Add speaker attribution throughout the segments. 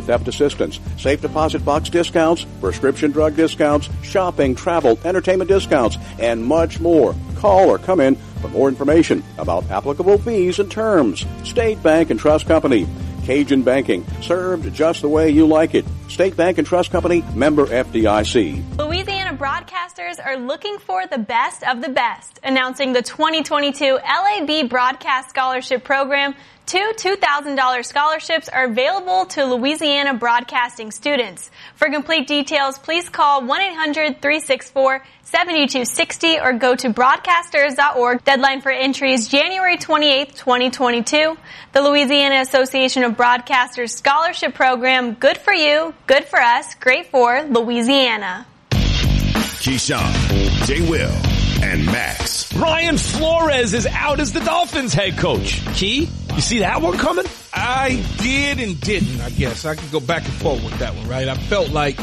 Speaker 1: theft assistance, safe deposit box discounts, prescription drug discounts, shopping, travel, entertainment discounts, and much more. Call or come in for more information about applicable fees and terms. State Bank and Trust Company. Cajun Banking, served just the way you like it. State Bank and Trust Company, member FDIC.
Speaker 2: Louisiana broadcasters are looking for the best of the best, announcing the 2022 LAB Broadcast Scholarship Program Two $2,000 scholarships are available to Louisiana broadcasting students. For complete details, please call 1-800-364-7260 or go to broadcasters.org. Deadline for entries January 28, 2022. The Louisiana Association of Broadcasters Scholarship Program, good for you, good for us, great for Louisiana.
Speaker 3: Keyshawn, J. Will, and Max.
Speaker 4: Brian Flores is out as the Dolphins head coach. Key? You see that one coming?
Speaker 5: I did and didn't, I guess. I could go back and forth with that one, right? I felt like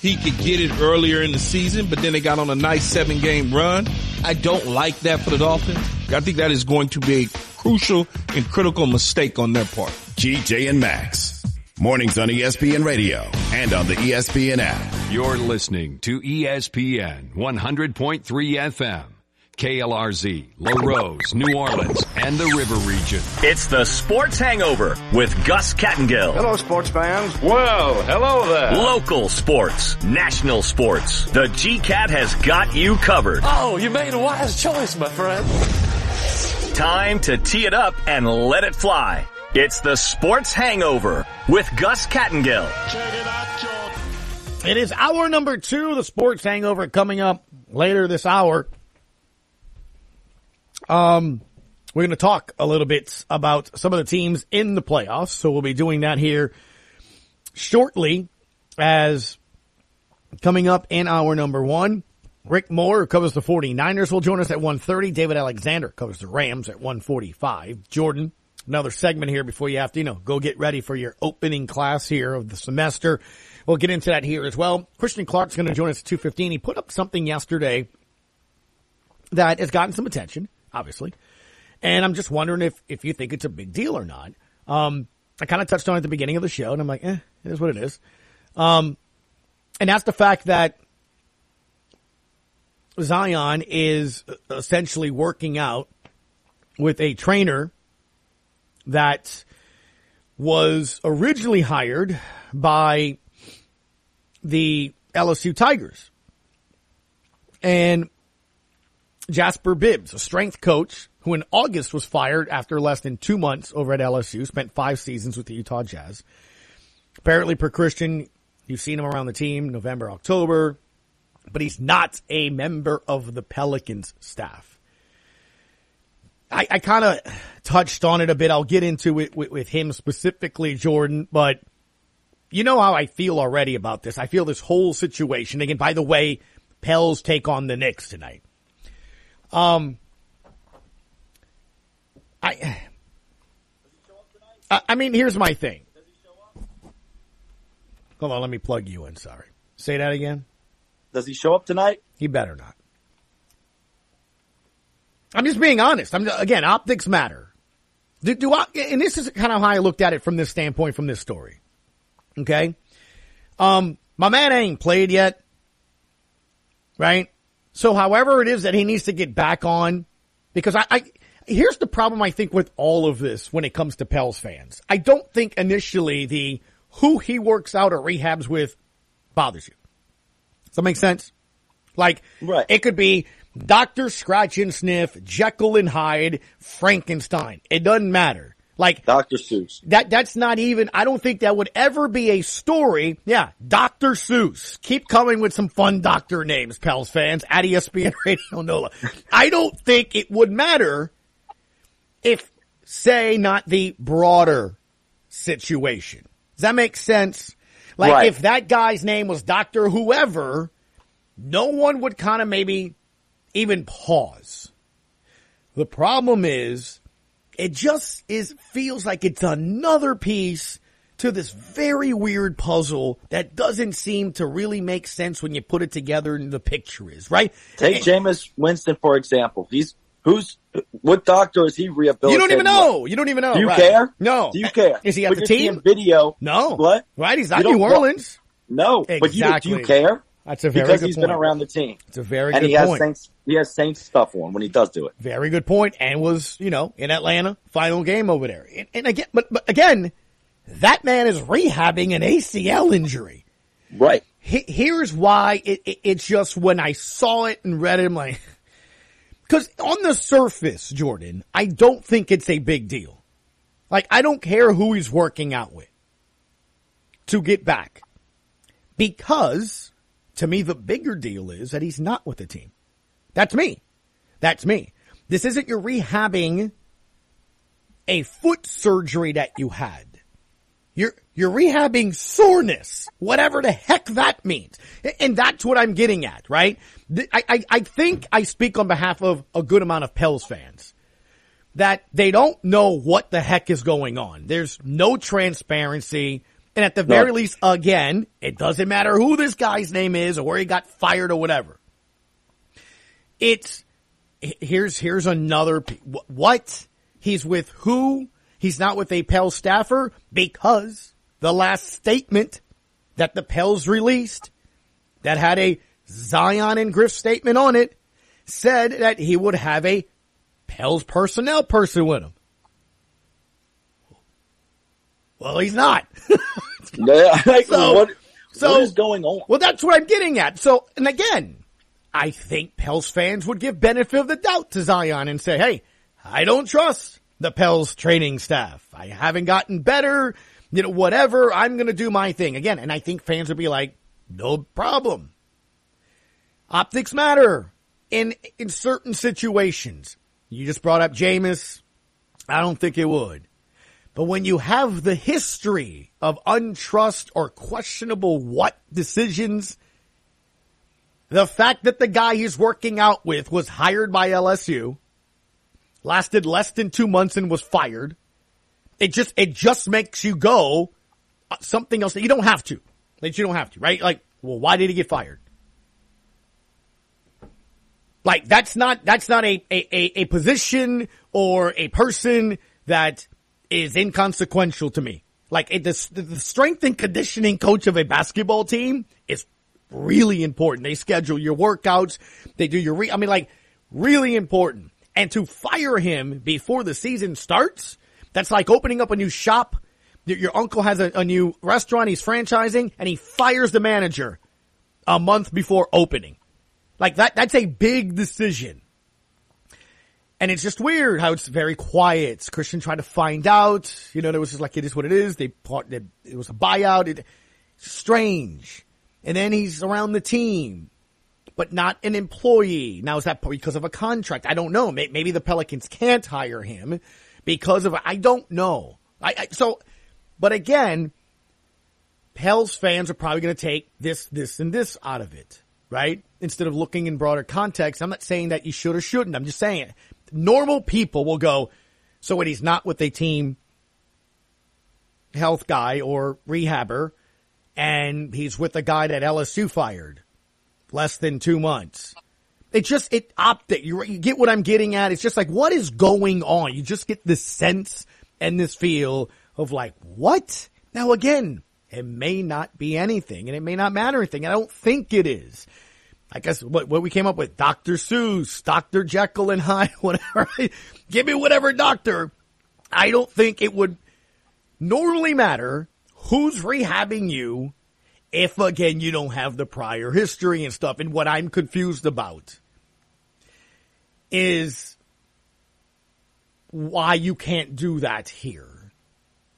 Speaker 5: he could get it earlier in the season, but then they got on a nice seven game run. I don't like that for the Dolphins. I think that is going to be a crucial and critical mistake on their part.
Speaker 3: GJ and Max. Mornings on ESPN Radio and on the ESPN app.
Speaker 6: You're listening to ESPN 100.3 FM. KLRZ, Larose, New Orleans, and the River Region.
Speaker 7: It's the Sports Hangover with Gus Kattengell.
Speaker 8: Hello, sports fans.
Speaker 7: Well, hello there. Local sports, national sports. The GCAT has got you covered.
Speaker 9: Oh, you made a wise choice, my friend.
Speaker 7: Time to tee it up and let it fly. It's the Sports Hangover with Gus Kattengell.
Speaker 10: Check it out, It is hour number two, the Sports Hangover, coming up later this hour. Um, we're going to talk a little bit about some of the teams in the playoffs. So we'll be doing that here shortly as coming up in our number one. Rick Moore, who covers the 49ers, will join us at 1.30. David Alexander covers the Rams at 1.45. Jordan, another segment here before you have to, you know, go get ready for your opening class here of the semester. We'll get into that here as well. Christian Clark's going to join us at 2.15. He put up something yesterday that has gotten some attention obviously. And I'm just wondering if, if you think it's a big deal or not. Um, I kind of touched on it at the beginning of the show and I'm like, eh, it is what it is. Um, and that's the fact that Zion is essentially working out with a trainer that was originally hired by the LSU Tigers. And Jasper Billups, a strength coach who in August was fired after less than two months over at LSU, spent five seasons with the Utah Jazz. Apparently per Christian, you've seen him around the team November, October, but he's not a member of the Pelicans staff. I, I kind of touched on it a bit. I'll get into it with, with him specifically, Jordan, but you know how I feel already about this. I feel this whole situation. Again, by the way, Pels take on the Knicks tonight. Um, I, I mean, here's my thing. Hold on, let me plug you in. Sorry. Say that again.
Speaker 11: Does he show up tonight?
Speaker 10: He better not. I'm just being honest. I'm again, optics matter. Do, do I, and this is kind of how I looked at it from this standpoint, from this story. Okay. Um, my man ain't played yet. Right? So however it is that he needs to get back on, because I, I, here's the problem I think with all of this when it comes to Pels fans. I don't think initially the who he works out or rehabs with bothers you. Does that make sense? Like,
Speaker 11: right.
Speaker 10: it could be Dr. Scratch and Sniff, Jekyll and Hyde, Frankenstein. It doesn't matter. Like
Speaker 11: Dr. Seuss.
Speaker 10: That that's not even I don't think that would ever be a story. Yeah, Dr. Seuss. Keep coming with some fun doctor names, Pels fans, at ESPN Radio NOLA. I don't think it would matter if say not the broader situation. Does that make sense? Like right. if that guy's name was Dr. Whoever, no one would kind of maybe even pause. The problem is it just is feels like it's another piece to this very weird puzzle that doesn't seem to really make sense when you put it together and the picture is, right?
Speaker 11: Take and, Jameis Winston, for example. He's Who's what doctor is he rehabilitating?
Speaker 10: You don't even know. You don't even know.
Speaker 11: Do you
Speaker 10: right.
Speaker 11: care?
Speaker 10: No.
Speaker 11: Do you care?
Speaker 10: Is he at
Speaker 11: But
Speaker 10: the team?
Speaker 11: Video.
Speaker 10: No.
Speaker 11: What?
Speaker 10: Right? He's not New Orleans.
Speaker 11: No. But you, do you care?
Speaker 10: That's a very
Speaker 11: because he's
Speaker 10: point.
Speaker 11: been around the team.
Speaker 10: It's a very
Speaker 11: and
Speaker 10: good
Speaker 11: he has
Speaker 10: point.
Speaker 11: Saints. He has Saints stuff on when he does do it.
Speaker 10: Very good point. And was, you know, in Atlanta, final game over there. And, and again, but, but again, that man is rehabbing an ACL injury.
Speaker 11: Right.
Speaker 10: He- here's why it, it, it's just when I saw it and read it, I'm like, cause on the surface, Jordan, I don't think it's a big deal. Like, I don't care who he's working out with to get back. Because to me, the bigger deal is that he's not with the team. That's me. That's me. This isn't your rehabbing a foot surgery that you had. You're, you're rehabbing soreness, whatever the heck that means. And that's what I'm getting at, right? I, I, I think I speak on behalf of a good amount of Pels fans that they don't know what the heck is going on. There's no transparency. And at the very
Speaker 11: No.
Speaker 10: least, again, it doesn't matter who this guy's name is or where he got fired or whatever. It's, here's, here's another, what? He's with who? He's not with a Pell staffer because the last statement that the Pels released that had a Zion and Griff statement on it said that he would have a Pels personnel person with him. Well, he's not.
Speaker 11: Yeah, like,
Speaker 10: So-
Speaker 11: what,
Speaker 10: so-
Speaker 11: what is going on?
Speaker 10: Well, that's what I'm getting at. So, and again, I think Pels fans would give benefit of the doubt to Zion and say, hey, I don't trust the Pels training staff. I haven't gotten better, you know, whatever. I'm going to do my thing again. And I think fans would be like, no problem. Optics matter in, in certain situations. You just brought up Jameis. I don't think it would. But when you have the history of untrust or questionable what decisions, the fact that the guy he's working out with was hired by LSU, lasted less than two months and was fired, it just, it just makes you go uh, something else that you don't have to. That you don't have to, right? Like, well, why did he get fired? Like that's not that's not a a, a, a position or a person that is inconsequential to me. Like it, the, the strength and conditioning coach of a basketball team is really important. They schedule your workouts. They do your re, I mean like really important. And to fire him before the season starts, that's like opening up a new shop. Your, uncle has a, a new restaurant he's franchising and he fires the manager a month before opening. Like that, that's a big decision. And it's just weird how it's very quiet. Christian trying to find out, you know, there was just like, it is what it is. They part, it, it was a buyout. It, strange. And then he's around the team, but not an employee. Now is that because of a contract? I don't know. Maybe the Pelicans can't hire him because of, I don't know. I, I so, but again, Pels fans are probably going to take this, this, and this out of it, right? Instead of looking in broader context. I'm not saying that you should or shouldn't. I'm just saying normal people will go, so when he's not with a team health guy or rehabber and he's with the guy that LSU fired less than two months. It just, it optic. You, you get what I'm getting at? It's just like, what is going on? You just get this sense and this feel of like, what? Now again, it may not be anything and it may not matter anything. I don't think it is. I guess what, what we came up with, Dr. Seuss, Dr. Jekyll and Hyde, whatever. Give me whatever doctor. I don't think it would normally matter who's rehabbing you if again you don't have the prior history and stuff. And what I'm confused about is why you can't do that here.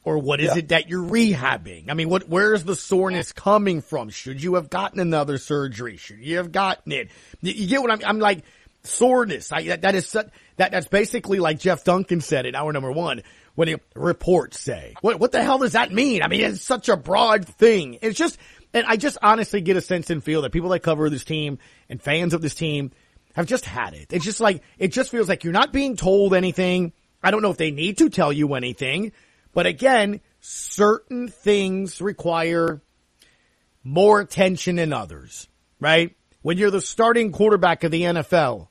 Speaker 10: Or what is
Speaker 11: Yeah.
Speaker 10: it that you're rehabbing? I mean, what, where's the soreness coming from? Should you have gotten another surgery? Should you have gotten it? You, you get what I'm, I'm like, soreness. I, that, that is, that, that's basically like Jeff Duncan said in hour number one when the reports say. What, what the hell does that mean? I mean, it's such a broad thing. It's just, and I just honestly get a sense and feel that people that cover this team and fans of this team have just had it. It's just like, it just feels like you're not being told anything. I don't know if they need to tell you anything, but again, certain things require more attention than others, right? When you're the starting quarterback of the NFL,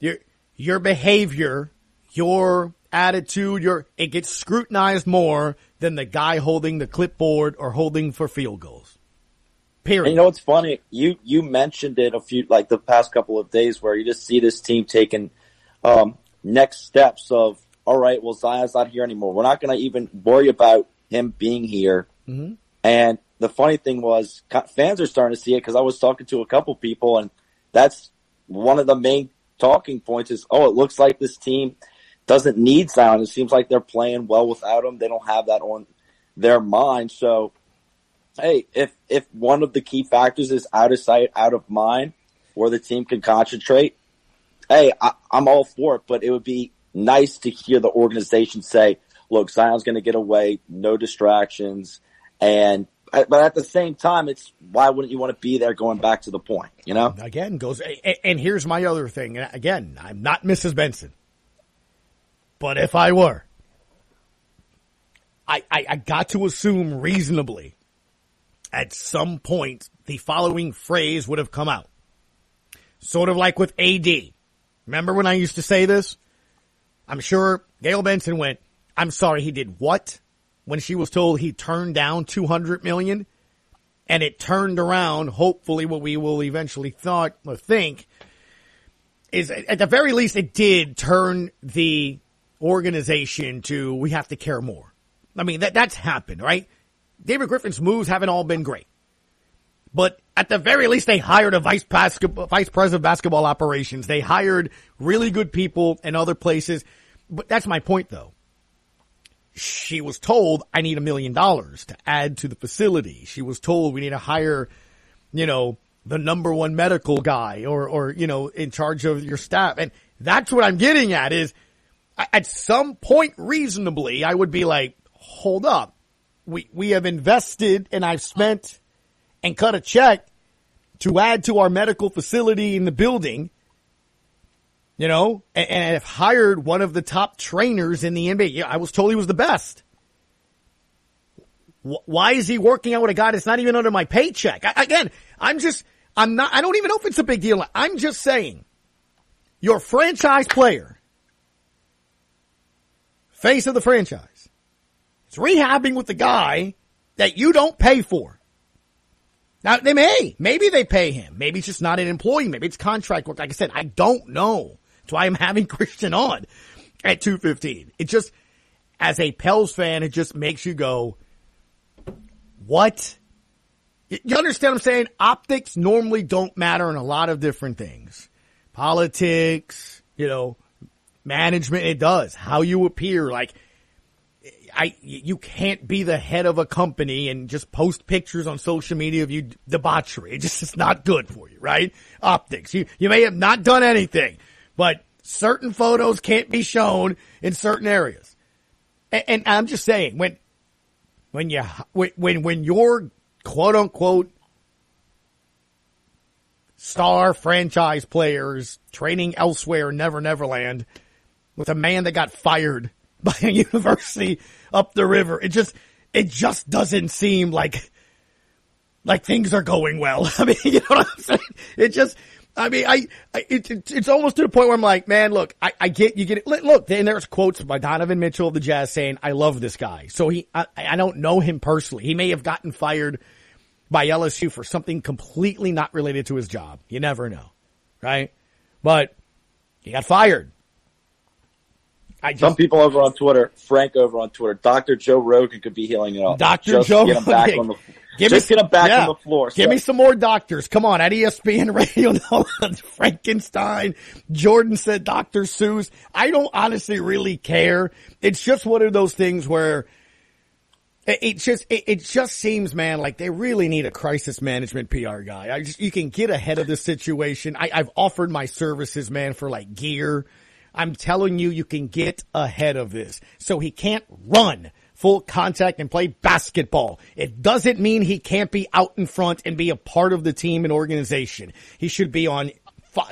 Speaker 10: you're, your behavior, your attitude, your, it gets scrutinized more than the guy holding the clipboard or holding for field goals. Period.
Speaker 11: And you know what's funny? You you mentioned it a few like the past couple of days where you just see this team taking um, next steps of all right, well Zion's not here anymore. We're not going to even worry about him being here.
Speaker 10: Mm-hmm.
Speaker 11: And the funny thing was, fans are starting to see it because I was talking to a couple people, and that's one of the main talking points is, oh, it looks like this team doesn't need Zion. It seems like they're playing well without him. They don't have that on their mind. So hey, if if one of the key factors is out of sight, out of mind, where the team can concentrate, hey, I, I'm all for it. But it would be nice to hear the organization say, "Look, Zion's going to get away, no distractions," and uh, but at the same time, it's why wouldn't you want to be there? Going back to the point, you know.
Speaker 10: Again, goes and here's my other thing. Again, I'm not Mrs. Benson, but if I were. I, I, I got to assume reasonably at some point the following phrase would have come out. Sort of like with AD. Remember when I used to say this? I'm sure Gail Benson went, I'm sorry, he did what? When she was told he turned down 200 million and it turned around, hopefully what we will eventually thought or think is at the very least it did turn the organization to we have to care more. I mean, that, that's happened, right? David Griffin's moves haven't all been great. But at the very least, they hired a vice basketball, vice president of basketball operations. They hired really good people in other places. But that's my point though. She was told, I need a million dollars to add to the facility. She was told we need to hire, you know, the number one medical guy or, or, you know, in charge of your staff. And that's what I'm getting at is at some point reasonably, I would be like, hold up we, we have invested and I've spent and cut a check to add to our medical facility in the building, you know, and, and have hired one of the top trainers in the NBA. I was told he was the best. Why is he working out with a guy that's not even under my paycheck? I, again, I'm just, I'm not, I don't even know if it's a big deal. I'm just saying your franchise player, face of the franchise, it's rehabbing with the guy that you don't pay for. Now they may, maybe they pay him. Maybe it's just not an employee. Maybe it's contract work. Like I said, I don't know. That's why I'm having Christian on at 215. It just, as a Pels fan, it just makes you go, what? You understand what I'm saying? Optics normally don't matter in a lot of different things. Politics, you know, management, it does. How you appear, like, I, you can't be the head of a company and just post pictures on social media of you debauchery. It just is not good for you, right? Optics. You, you may have not done anything, but certain photos can't be shown in certain areas. And, and I'm just saying, when, when you, when, when your quote unquote star franchise players training elsewhere, Never Neverland, with a man that got fired by a university up the river. It just, it just doesn't seem like, like things are going well. I mean, you know what I'm saying? It just, I mean, I, I it, it, it's almost to the point where I'm like, man, look, I, I get, you get it. Look, and there's quotes by Donovan Mitchell of the Jazz saying, I love this guy. So he, I, I don't know him personally. He may have gotten fired by LSU for something completely not related to his job. You never know. Right? But he got fired.
Speaker 11: Just, Some people over on Twitter, Frank over on Twitter, Dr. Joe Rogan could be healing it up.
Speaker 10: Dr. Just Joe get him back on the
Speaker 11: Give just me, get him back yeah, on the floor.
Speaker 10: Give me some more doctors. Come on, at ESPN Radio, Frankenstein. Jordan said Dr. Seuss. I don't honestly really care. It's just one of those things where it, it just it, it, just seems, man, like they really need a crisis management PR guy. I just you can get ahead of the situation. I, I've offered my services, man, for like gear I'm telling you, you can get ahead of this. So he can't run full contact and play basketball. It doesn't mean he can't be out in front and be a part of the team and organization. He should be on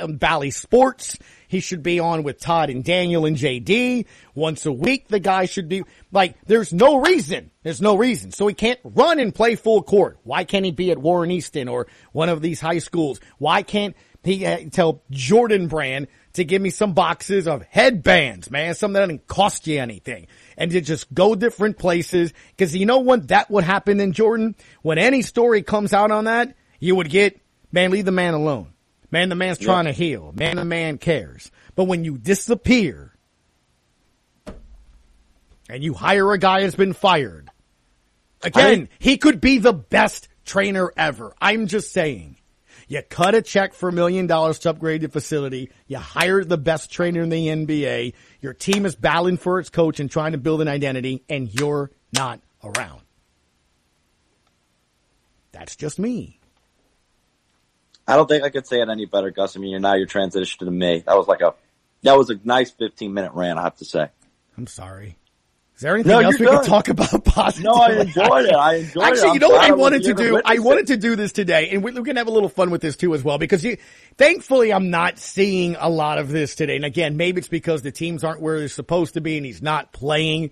Speaker 10: Bally Sports. He should be on with Todd and Daniel and JD once a week. The guy should be like, there's no reason. There's no reason. So he can't run and play full court. Why can't he be at Warren Easton or one of these high schools? Why can't he uh, tell Jordan Brand to give me some boxes of headbands, man, something that doesn't cost you anything. And to just go different places. Cause you know what that would happen in Jordan? When any story comes out on that, you would get, man, leave the man alone. Man, the man's trying to heal. Man, the man cares. But when you disappear and you hire a guy that's been fired, again, he could be the best trainer ever. I'm just saying. You cut a check for a million dollars to upgrade the facility. You hire the best trainer in the NBA. Your team is battling for its coach and trying to build an identity and you're not around. That's just me.
Speaker 11: I don't think I could say it any better, Gus. I mean, you're now you're transitioning to me. That was like a that was a nice 15 minute rant. I have to say.
Speaker 10: I'm sorry. Is there anything
Speaker 11: No,
Speaker 10: else we
Speaker 11: you're
Speaker 10: can talk about positively?
Speaker 11: No, I enjoyed it. I enjoyed it.
Speaker 10: Actually,
Speaker 11: I'm
Speaker 10: you know what I wanted to do? I wanted to do this today, and we, we can have a little fun with this too as well, because you, thankfully I'm not seeing a lot of this today. And again, maybe it's because the teams aren't where they're supposed to be and he's not playing,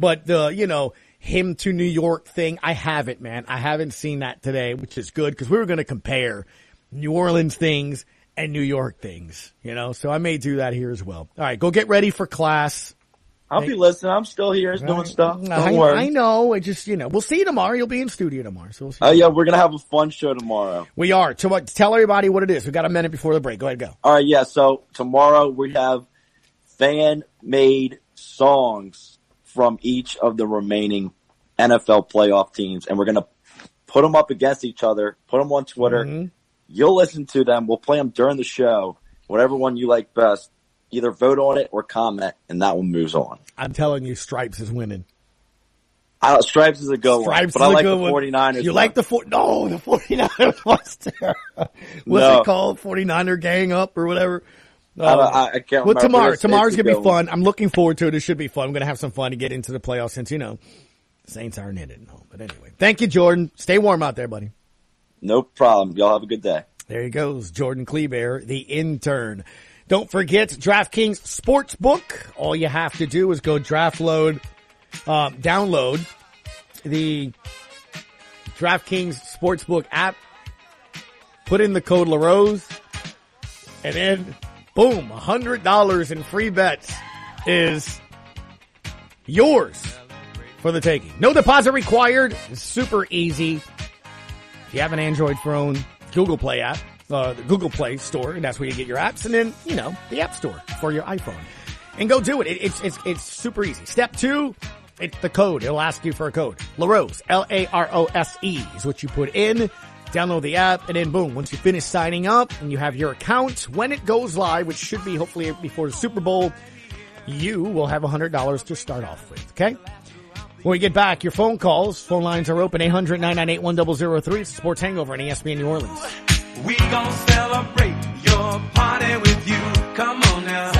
Speaker 10: but the, you know, him to New York thing, I haven't, man. I haven't seen that today, which is good because we were going to compare New Orleans things and New York things, you know, so I may do that here as well. All right, go get ready for class.
Speaker 11: I'll be listening. I'm still here doing stuff. Don't
Speaker 10: I,
Speaker 11: worry.
Speaker 10: I know. I just, you know, we'll see you tomorrow. You'll be in studio tomorrow. So we'll see.
Speaker 11: Oh yeah, we're gonna have a fun show tomorrow.
Speaker 10: We are. So what, tell everybody what it is. We got a minute before the break. Go ahead, go.
Speaker 11: All right, yeah. So tomorrow we have fan made songs from each of the remaining NFL playoff teams, and we're gonna put them up against each other. Put them on Twitter.
Speaker 10: Mm-hmm.
Speaker 11: You'll listen to them. We'll play them during the show. Whatever one you like best, either vote on it or comment, and that one moves on.
Speaker 10: I'm telling you, Stripes is winning.
Speaker 11: I Stripes is a good
Speaker 10: Stripes
Speaker 11: one, but I like the 49ers.
Speaker 10: You
Speaker 11: one.
Speaker 10: like the four? No, the 49ers was there. What's
Speaker 11: No.
Speaker 10: it called? 49er gang up or whatever.
Speaker 11: I uh, I- I can't
Speaker 10: Well,
Speaker 11: remember.
Speaker 10: tomorrow,
Speaker 11: It's-
Speaker 10: tomorrow's
Speaker 11: it's
Speaker 10: gonna be
Speaker 11: one.
Speaker 10: fun. I'm looking forward to it. It should be fun. I'm gonna have some fun to get into the playoffs since you know Saints aren't in it. No, but anyway, thank you, Jordan. Stay warm out there, buddy.
Speaker 11: No problem. Y'all have a good day.
Speaker 10: There he goes, Jordan Kleber, the intern. Don't forget DraftKings Sportsbook. All you have to do is go draft load, um, download the DraftKings Sportsbook app, put in the code LaRose, and then boom, $100 in free bets is yours for the taking. No deposit required. It's super easy. If you have an Android phone, Google Play app, uh, the Google Play Store, and that's where you get your apps, and then you know the App Store for your iPhone, and go do it. it it's it's it's super easy. Step two, it's the code. It'll ask you for a code. Larose, L A R O S E, is what you put in. Download the app, and then boom. Once you finish signing up and you have your account, when it goes live, which should be hopefully before the Super Bowl, you will have hundred dollars to start off with. Okay. When we get back, your phone calls, phone lines are open, 800-998-1003. Sports Hangover on ESPN New Orleans.
Speaker 8: We gon' celebrate your party with you. Come on now.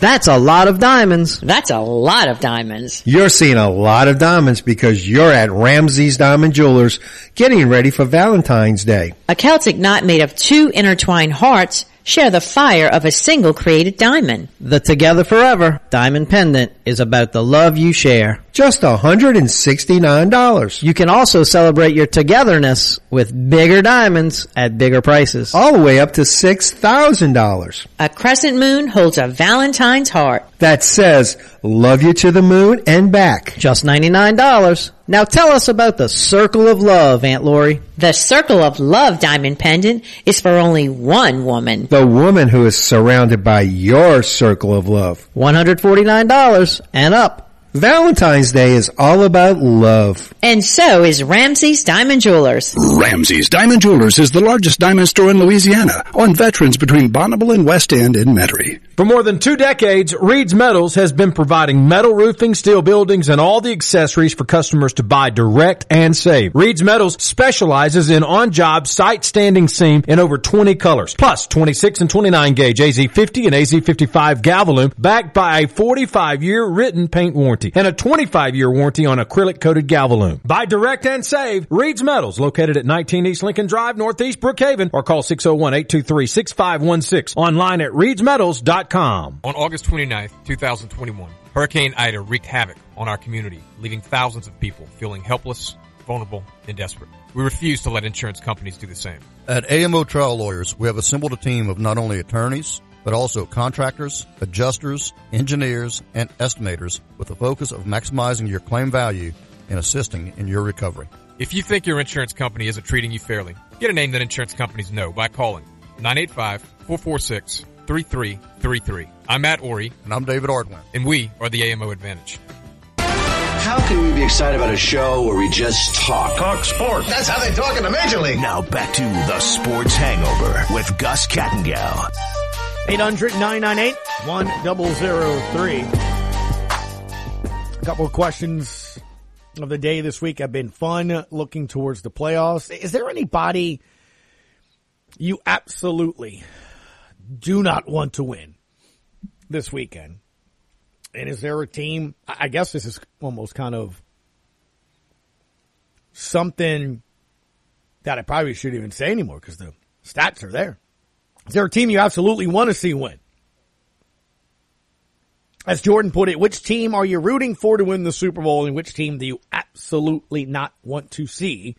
Speaker 12: That's a lot of diamonds. That's a lot of diamonds.
Speaker 13: You're seeing a lot of diamonds because you're at Ramsey's Diamond Jewelers getting ready for Valentine's Day.
Speaker 12: A Celtic knot made of two intertwined hearts share the fire of a single created diamond.
Speaker 14: The Together Forever diamond pendant is about the love you share.
Speaker 13: Just $169.
Speaker 14: You can also celebrate your togetherness with bigger diamonds at bigger prices.
Speaker 13: All the way up to $6,000.
Speaker 12: A crescent moon holds a Valentine's heart.
Speaker 13: That says, love you to the moon and back.
Speaker 14: Just $99. Now tell us about the Circle of Love, Aunt Lori.
Speaker 12: The Circle of Love diamond pendant is for only one woman.
Speaker 13: The woman who is surrounded by your circle of love.
Speaker 14: $149 and up.
Speaker 13: Valentine's Day is all about love.
Speaker 12: And so is Ramsey's Diamond Jewelers.
Speaker 15: Ramsey's Diamond Jewelers is the largest diamond store in Louisiana on veterans between Bonnabel and West End in Metairie.
Speaker 16: For more than two decades, Reed's Metals has been providing metal roofing, steel buildings, and all the accessories for customers to buy direct and save. Reed's Metals specializes in on-job site standing seam in over 20 colors, plus 26 and 29 gauge AZ50 and AZ55 Galvalume backed by a 45-year written paint warranty and a 25-year warranty on acrylic coated Galvalume. Buy direct and save Reed's Metals located at 19 East Lincoln Drive, Northeast Brookhaven or call 601-823-6516 online at reedsmetals.com.
Speaker 17: On August 29th, 2021, Hurricane Ida wreaked havoc on our community, leaving thousands of people feeling helpless, vulnerable, and desperate. We refuse to let insurance companies do the same.
Speaker 18: At AMO Trial Lawyers, we have assembled a team of not only attorneys, but also contractors, adjusters, engineers, and estimators with the focus of maximizing your claim value and assisting in your recovery.
Speaker 17: If you think your insurance company isn't treating you fairly, get a name that insurance companies know by calling 985-446-3333. I'm Matt Ory.
Speaker 18: And I'm David Ardoin.
Speaker 17: And we are the AMO Advantage.
Speaker 19: How can we be excited about a show where we just talk?
Speaker 3: Talk sports.
Speaker 19: That's how they talk in the Major League.
Speaker 3: Now back to the Sports Hangover with Gus Kattengell.
Speaker 10: 800-998-1003. A couple of questions of the day this week have been fun looking towards the playoffs. Is there anybody you absolutely do not want to win this weekend? And is there a team? I guess this is almost kind of something that I probably shouldn't even say anymore because the stats are there. Is there a team you absolutely want to see win? As Jordan put it, which team are you rooting for to win the Super Bowl and which team do you absolutely not want to see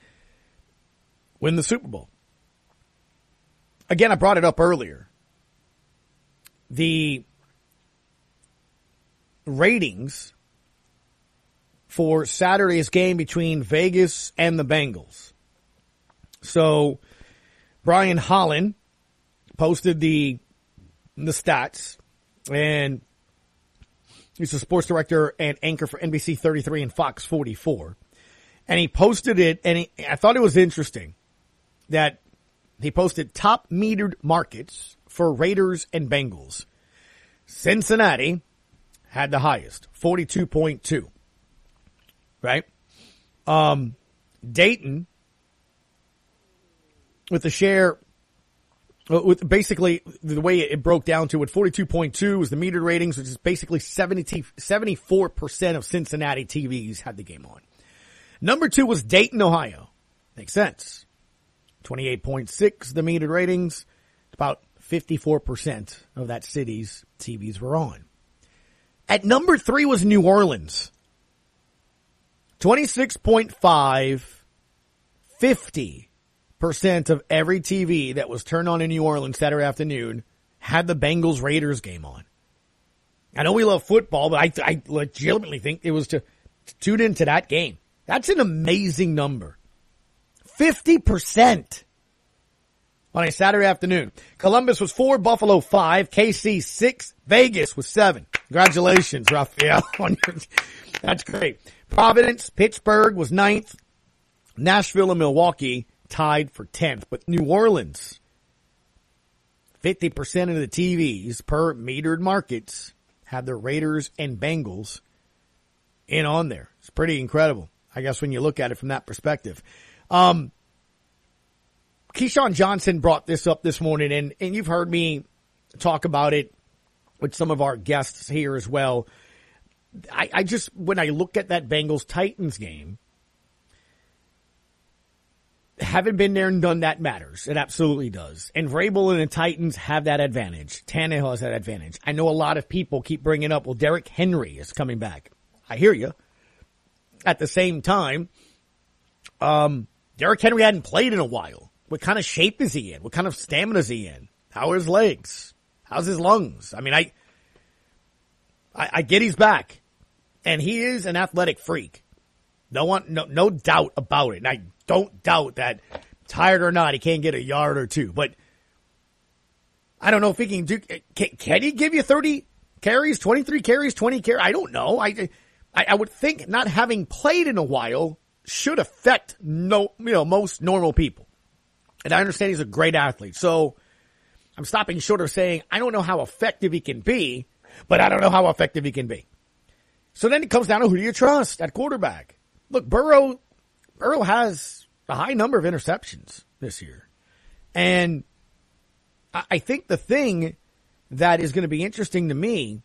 Speaker 10: win the Super Bowl? Again, I brought it up earlier. The ratings for Saturday's game between Vegas and the Bengals. So Brian Holland posted the the stats and he's a sports director and anchor for NBC 33 and Fox 44. And he posted it and he, I thought it was interesting that he posted top metered markets for Raiders and Bengals. Cincinnati had the highest, 42.2. Right? Um, Dayton with the share Uh, basically the way it broke down to it, 42.2 was the metered ratings, which is basically 70, 74% of Cincinnati TVs had the game on. Number two was Dayton, Ohio. Makes sense. 28.6, the metered ratings. About 54% of that city's TVs were on. At number three was New Orleans. 26.5, 50 percent of every TV that was turned on in New Orleans Saturday afternoon had the Bengals Raiders game on. I know we love football, but I, I legitimately think it was to, to tune into that game. That's an amazing number. 50% on a Saturday afternoon. Columbus was four, Buffalo five, KC six, Vegas was seven. Congratulations, Raphael. That's great. Providence, Pittsburgh was ninth. Nashville and Milwaukee tied for 10th. But New Orleans, 50% of the TVs per metered markets have the Raiders and Bengals in on there. It's pretty incredible. I guess when you look at it from that perspective. Um, Keyshawn Johnson brought this up this morning and, and you've heard me talk about it with some of our guests here as well. I, I just, when I look at that Bengals Titans game, having been there and done that matters. It absolutely does. And Vrabel and the Titans have that advantage. Tannehill has that advantage. I know a lot of people keep bringing up, well, Derrick Henry is coming back. I hear you. At the same time, um, Derrick Henry hadn't played in a while. What kind of shape is he in? What kind of stamina is he in? How are his legs? How's his lungs? I mean, I, I, I get he's back and he is an athletic freak. No one, no, no doubt about it. And I don't doubt that tired or not, he can't get a yard or two, but I don't know if he can do, can, can he give you 30 carries, 23 carries, 20 carries? I don't know. I, I, I would think not having played in a while should affect no, you know, most normal people. And I understand he's a great athlete. So I'm stopping short of saying, I don't know how effective he can be, but I don't know how effective he can be. So then it comes down to who do you trust at quarterback? Look, Burrow, Burrow has a high number of interceptions this year. And I think the thing that is going to be interesting to me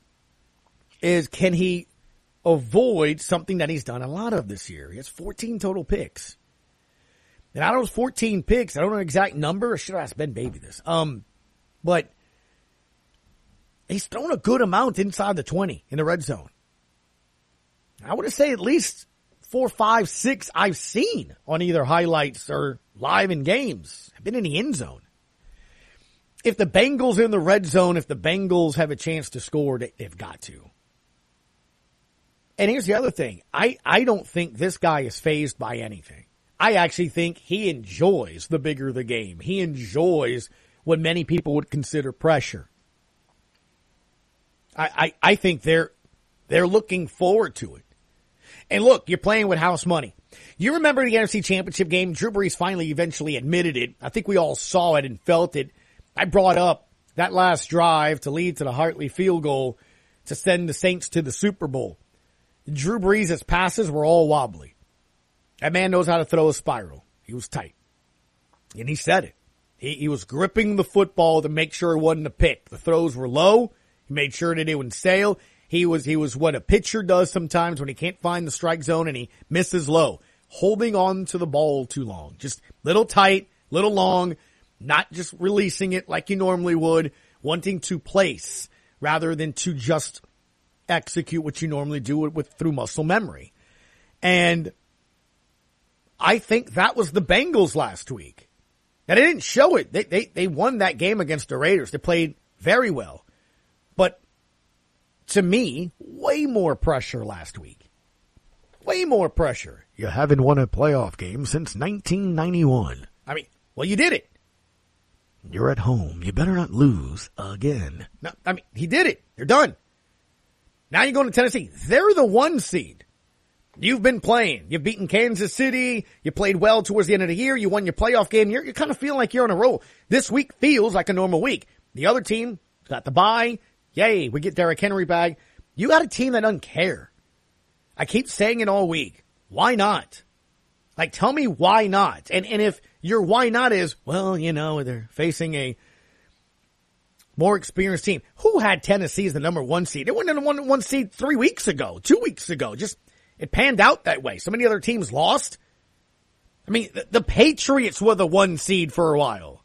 Speaker 10: is can he avoid something that he's done a lot of this year? He has 14 total picks. And out of those 14 picks, I don't know the exact number. I should have asked Ben Baby this. Um, but he's thrown a good amount inside the 20 in the red zone. I would say at least four, five, six I've seen on either highlights or live in games. I've been in the end zone. If the Bengals in the red zone, if the Bengals have a chance to score, they, they've got to. And here's the other thing. I, I don't think this guy is phased by anything. I actually think he enjoys the bigger the game. He enjoys what many people would consider pressure. I, I, I think they're, they're looking forward to it. And look, you're playing with house money. You remember the NFC championship game? Drew Brees finally eventually admitted it. I think we all saw it and felt it. I brought up that last drive to lead to the Hartley field goal to send the Saints to the Super Bowl. Drew Brees' passes were all wobbly. That man knows how to throw a spiral. He was tight. And he said it. He, he was gripping the football to make sure it wasn't a pick. The throws were low. He made sure that it would sail. He was, he was what a pitcher does sometimes when he can't find the strike zone and he misses low. Holding on to the ball too long. Just little tight, little long, not just releasing it like you normally would, wanting to place rather than to just execute what you normally do with, with through muscle memory. And I think that was the Bengals last week. Now they didn't show it. They, they, they won that game against the Raiders. They played very well. To me, way more pressure last week. Way more pressure. You haven't won a playoff game since 1991. I mean, well, you did it. You're at home. You better not lose again. No, I mean, he did it. You're done. Now you're going to Tennessee. They're the one seed. You've been playing. You've beaten Kansas City. You played well towards the end of the year. You won your playoff game. You're, you're kind of feeling like you're on a roll. This week feels like a normal week. The other team got the bye. Yay, we get Derrick Henry back. You got a team that doesn't care. I keep saying it all week. Why not? Like, tell me why not? And, and if your why not is, well, you know, they're facing a more experienced team. Who had Tennessee as the number one seed? They went in the one, one seed three weeks ago, two weeks ago. Just, it panned out that way. So many other teams lost. I mean, the, the Patriots were the one seed for a while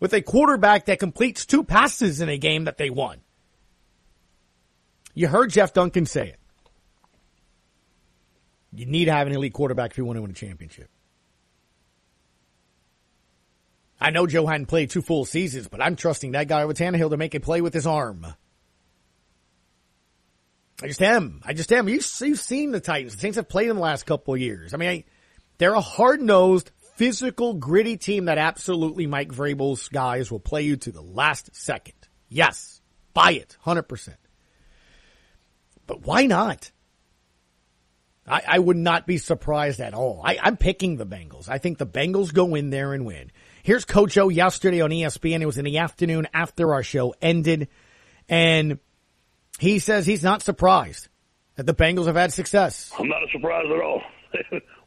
Speaker 10: with a quarterback that completes two passes in a game that they won. You heard Jeff Duncan say it. You need to have an elite quarterback if you want to win a championship. I know Joe hadn't played two full seasons, but I'm trusting that guy with Tannehill to make a play with his arm. I just am. I just am. You've, you've seen the Titans. The Saints have played in the last couple of years. I mean, I, they're a hard-nosed, physical, gritty team that absolutely Mike Vrabel's guys will play you to the last second. Yes. Buy it. 100%. But why not? I, I would not be surprised at all. I, I'm picking the Bengals. I think the Bengals go in there and win. Here's Coach O yesterday on ESPN. It was in the afternoon after our show ended. And he says he's not surprised that the Bengals have had success.
Speaker 20: I'm not surprised at all.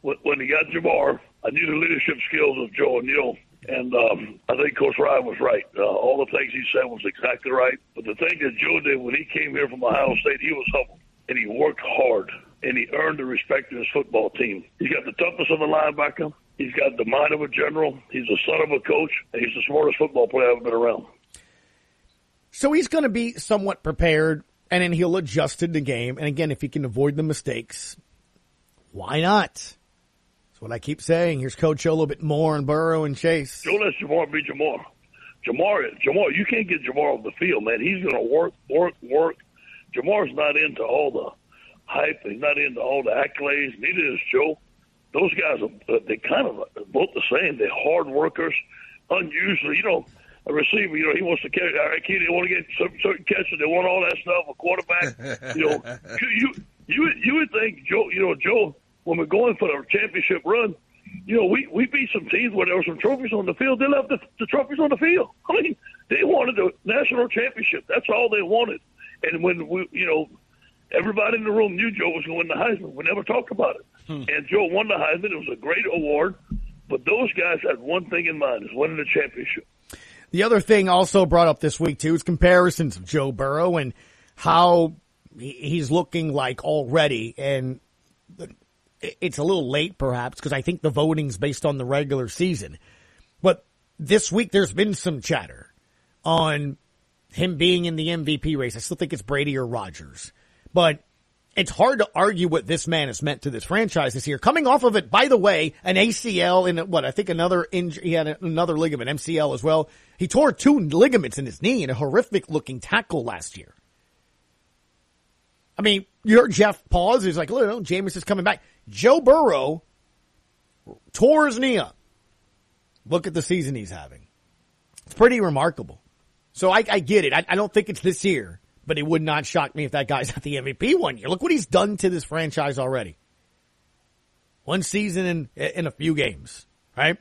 Speaker 20: when he got Ja'Marr, I knew the leadership skills of Joe O'Neill. And um, I think Coach Ryan was right. Uh, all the things he said was exactly right. But the thing that Joe did when he came here from Ohio State, he was humble and he worked hard and he earned the respect of his football team. He's got the toughness of a linebacker. He's got the mind of a general. He's the son of a coach, and he's the smartest football player I've ever been around.
Speaker 10: So he's going to be somewhat prepared, and then he'll adjust to the game. And again, if he can avoid the mistakes, why not? That's what I keep saying. Here's Coach O a little bit more on Burrow and Chase.
Speaker 20: Joe lets Ja'Marr be Ja'Marr. Ja'Marr, Ja'Marr, you can't get Ja'Marr off the field, man. He's going to work, work, work. Ja'Marr's not into all the hype. He's not into all the accolades. Neither is Joe. Those guys are uh, they kind of uh, both the same. They're hard workers. Unusually, you know, a receiver, you know, he wants to catch. All right, kid, they want to get certain, certain catches. They want all that stuff. A quarterback, you know, you you you would think Joe, you know, Joe, when we're going for the championship run, you know, we we beat some teams where there were some trophies on the field. They left the, the trophies on the field. I mean, they wanted the national championship. That's all they wanted. And when we, you know, everybody in the room knew Joe was going to win the Heisman. We never talked about it. Hmm. And Joe won the Heisman. It was a great award. But those guys had one thing in mind: is winning the championship.
Speaker 10: The other thing also brought up this week too is comparisons of Joe Burrow and how he's looking like already. And it's a little late, perhaps, because I think the voting's based on the regular season. But this week, there's been some chatter on him being in the MVP race. I still think it's Brady or Rodgers. But it's hard to argue what this man has meant to this franchise this year. Coming off of it, by the way, an ACL and what I think another injury, he had another ligament, MCL as well. He tore two ligaments in his knee in a horrific looking tackle last year. I mean, you heard Jeff pause. He's like, look, no, Jameis is coming back. Joe Burrow tore his knee up. Look at the season he's having. It's pretty remarkable. So I, I get it. I, I don't think it's this year, but it would not shock me if that guy's at the MVP one year. Look what he's done to this franchise already. One season in, in a few games, right?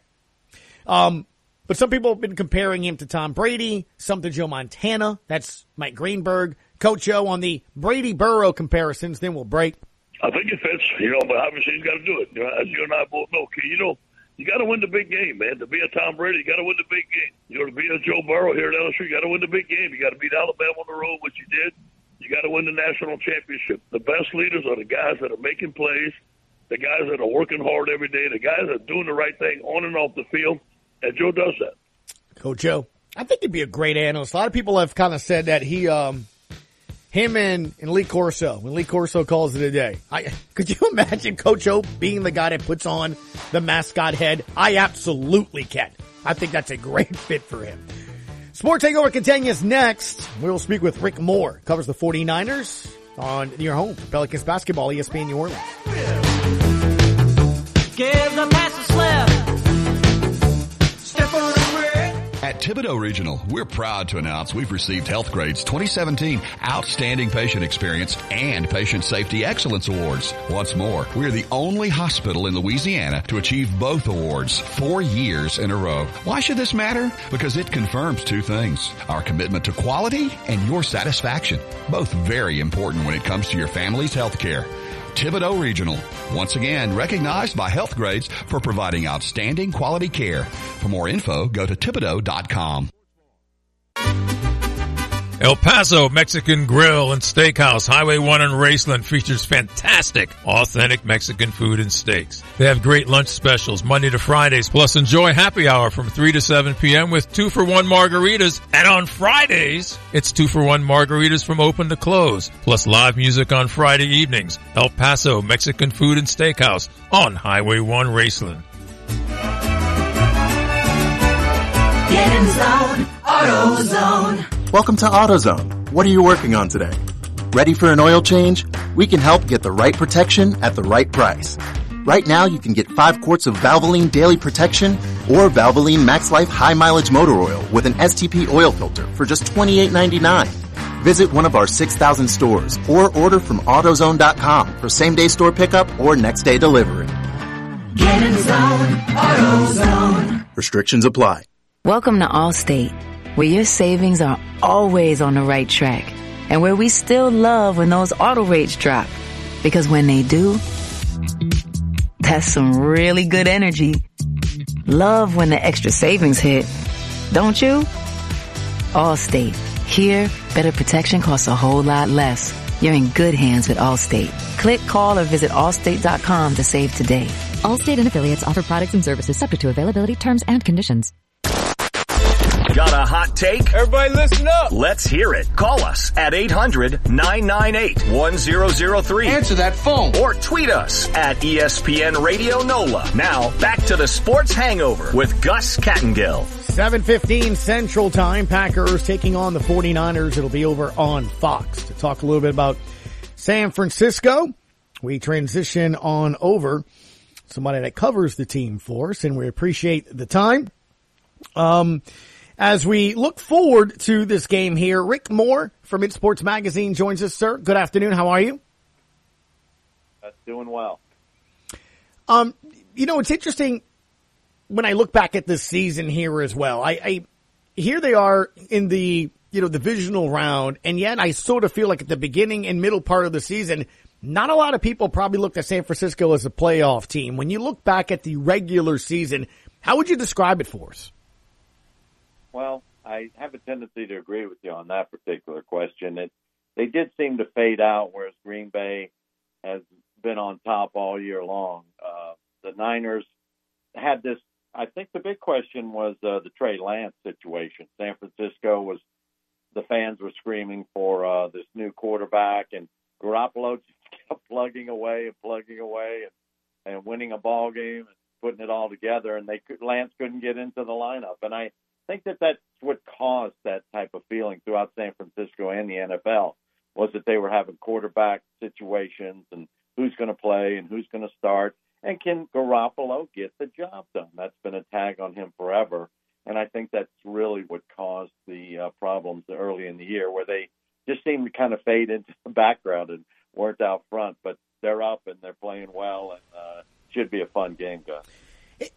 Speaker 10: Um, but some people have been comparing him to Tom Brady, some to Joe Montana. That's Mike Greenberg. Coach O on the Brady Burrow comparisons, then we'll break.
Speaker 20: I think it fits, you know, but obviously he's got to do it. You know, as you and I both know, you know, you got to win the big game, man. To be a Tom Brady, you got to win the big game. You know, to be a Joe Burrow here at LSU, you got to win the big game. You got to beat Alabama on the road, which you did. You got to win the national championship. The best leaders are the guys that are making plays, the guys that are working hard every day, the guys that are doing the right thing on and off the field. And Joe does that.
Speaker 10: Coach O, I think he'd be a great analyst. A lot of people have kind of said that he, um, him and, and Lee Corso, when Lee Corso calls it a day. I, could you imagine Coach O being the guy that puts on the mascot head? I absolutely can. I think that's a great fit for him. Sports Takeover continues next. We'll speak with Rick Moore, covers the 49ers on your home, Pelicans basketball, ESPN New Orleans.
Speaker 8: Give the pass a slip.
Speaker 21: At Thibodaux Regional, we're proud to announce we've received Health Grades 2017 Outstanding Patient Experience and Patient Safety Excellence Awards. Once more, we're the only hospital in Louisiana to achieve both awards four years in a row. Why should this matter? Because it confirms two things. Our commitment to quality and your satisfaction. Both very important when it comes to your family's health care. Thibodaux Regional, once again recognized by Health Grades for providing outstanding quality care. For more info, go to thibodaux.com.
Speaker 22: El Paso Mexican Grill and Steakhouse, Highway 1 in Raceland features fantastic, authentic Mexican food and steaks. They have great lunch specials Monday to Fridays, plus enjoy happy hour from 3 to 7 p.m. with 2 for 1 margaritas. And on Fridays, it's 2 for 1 margaritas from open to close, plus live music on Friday evenings. El Paso Mexican Food and Steakhouse on Highway 1 Raceland.
Speaker 8: Get in zone, AutoZone.
Speaker 23: Welcome to AutoZone. What are you working on today? Ready for an oil change? We can help get the right protection at the right price. Right now, you can get 5 quarts of Valvoline Daily Protection or Valvoline Max Life High Mileage Motor Oil with an STP oil filter for just $28.99. Visit one of our 6,000 stores or order from AutoZone.com for same day store pickup or next day delivery.
Speaker 8: Get in zone, AutoZone.
Speaker 23: Restrictions apply.
Speaker 24: Welcome to Allstate, where your savings are always on the right track and where we still love when those auto rates drop. Because when they do, that's some really good energy. Love when the extra savings hit, don't you? Allstate. Here, better protection costs a whole lot less. You're in good hands with Allstate. Click, call, or visit allstate.com to save today.
Speaker 25: Allstate and affiliates offer products and services subject to availability, terms, and conditions.
Speaker 7: Got a hot take?
Speaker 4: Everybody listen up.
Speaker 7: Let's hear it. Call us at 800-998-1003.
Speaker 4: Answer that phone.
Speaker 7: Or tweet us at ESPN Radio NOLA. Now, back to the Sports Hangover with Gus Kattengell.
Speaker 10: 7.15 Central Time. Packers taking on the 49ers. It'll be over on Fox. To talk a little bit about San Francisco, we transition on over somebody that covers the team for us, and we appreciate the time. Um, as we look forward to this game here, Rick Moore from It Sports Magazine joins us, sir. Good afternoon. How are you?
Speaker 26: That's doing well.
Speaker 10: Um, you know, it's interesting when I look back at this season here as well. I, I here they are in the you know the divisional round, and yet I sort of feel like at the beginning and middle part of the season, not a lot of people probably looked at San Francisco as a playoff team. When you look back at the regular season, how would you describe it for us?
Speaker 26: Well, I have a tendency to agree with you on that particular question. It they did seem to fade out, whereas Green Bay has been on top all year long. Uh, the Niners had this. I think the big question was uh, the Trey Lance situation. San Francisco was the fans were screaming for uh, this new quarterback, and Garoppolo just kept plugging away and plugging away and, and winning a ball game and putting it all together. And they could, Lance couldn't get into the lineup. And I think that that's what caused that type of feeling throughout San Francisco and the NFL was that they were having quarterback situations and who's going to play and who's going to start. And can Garoppolo get the job done? That's been a tag on him forever. And I think that's really what caused the uh, problems early in the year, where they just seemed to kind of fade into the background and weren't out front. But they're up and they're playing well, and uh, should be a fun game, Gus.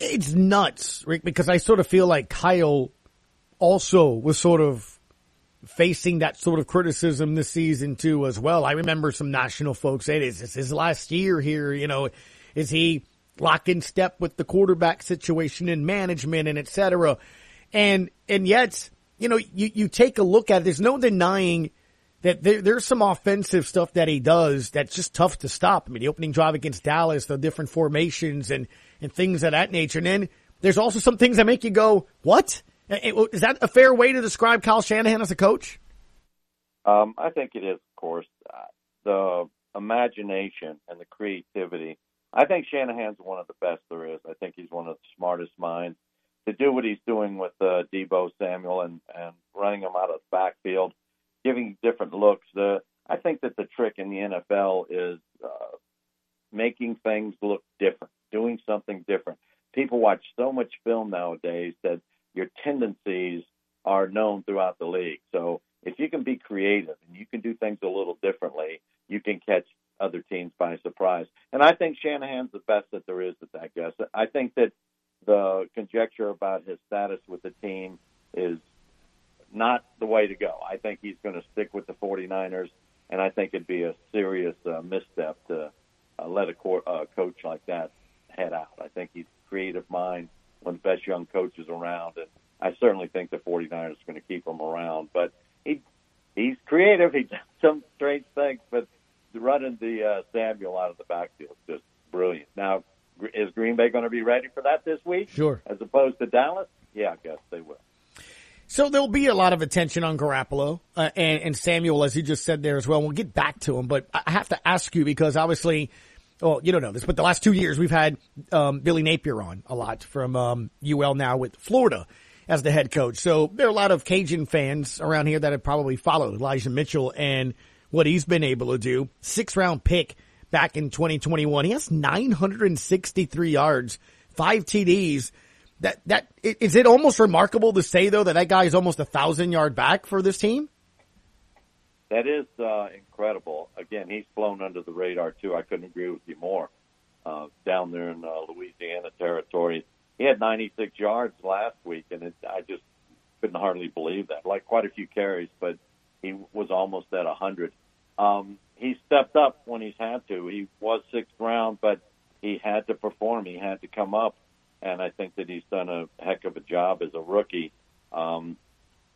Speaker 10: It's nuts, Rick, because I sort of feel like Kyle also was sort of facing that sort of criticism this season too as well. I remember some national folks saying, is this his last year here? You know, is he lock in step with the quarterback situation and management and et cetera? And, and yet, you know, you, you take a look at it, there's no denying that there, there's some offensive stuff that he does that's just tough to stop. I mean, the opening drive against Dallas, the different formations and, and things of that nature. And then there's also some things that make you go, what? Is that a fair way to describe Kyle Shanahan as a coach?
Speaker 26: Um, I think it is, of course. Uh, the imagination and the creativity. I think Shanahan's one of the best there is. I think he's one of the smartest minds to do what he's doing with uh, Deebo Samuel and and running him out of the backfield, giving different looks. The I think that the trick in the NFL is uh, making things look different, doing something different. People watch so much film nowadays that your tendencies are known throughout the league. So if you can be creative and you can do things a little differently, you can catch other teams by surprise. And I think Shanahan's the best that there is at that, Gus. I think that the conjecture about his status with the team is not the way to go. I think he's going to stick with the 49ers, and I think it'd be a serious uh, misstep to uh, let a co- uh, coach like that head out. I think he's creative mind, one of the best young coaches around, and I certainly think the 49ers are going to keep him around. But he he's creative. He does some strange things, but running the uh, Samuel out of the backfield is just brilliant. Now, is Green Bay going to be ready for that this week?
Speaker 10: Sure.
Speaker 26: As opposed to Dallas? Yeah, I guess they will.
Speaker 10: So there'll be a lot of attention on Garoppolo uh, and, and Samuel, as you just said there as well. We'll get back to him, but I have to ask you because obviously, well, you don't know this, but the last two years we've had um, Billy Napier on a lot from um, UL now with Florida as the head coach. So there are a lot of Cajun fans around here that have probably followed Elijah Mitchell and what he's been able to do. Six round pick back in 2021. He has 963 yards, five TDs. That, that, is it almost remarkable to say though that that guy is almost a thousand yard back for this team?
Speaker 26: That is uh, incredible. Again, he's flown under the radar too. I couldn't agree with you more. Uh, down there in uh, Louisiana territory, he had 96 yards last week, and it, I just couldn't hardly believe that. Like quite a few carries, but he was almost at 100. Um, he stepped up when he's had to. He was sixth round, but he had to perform. He had to come up, and I think that he's done a heck of a job as a rookie. Um,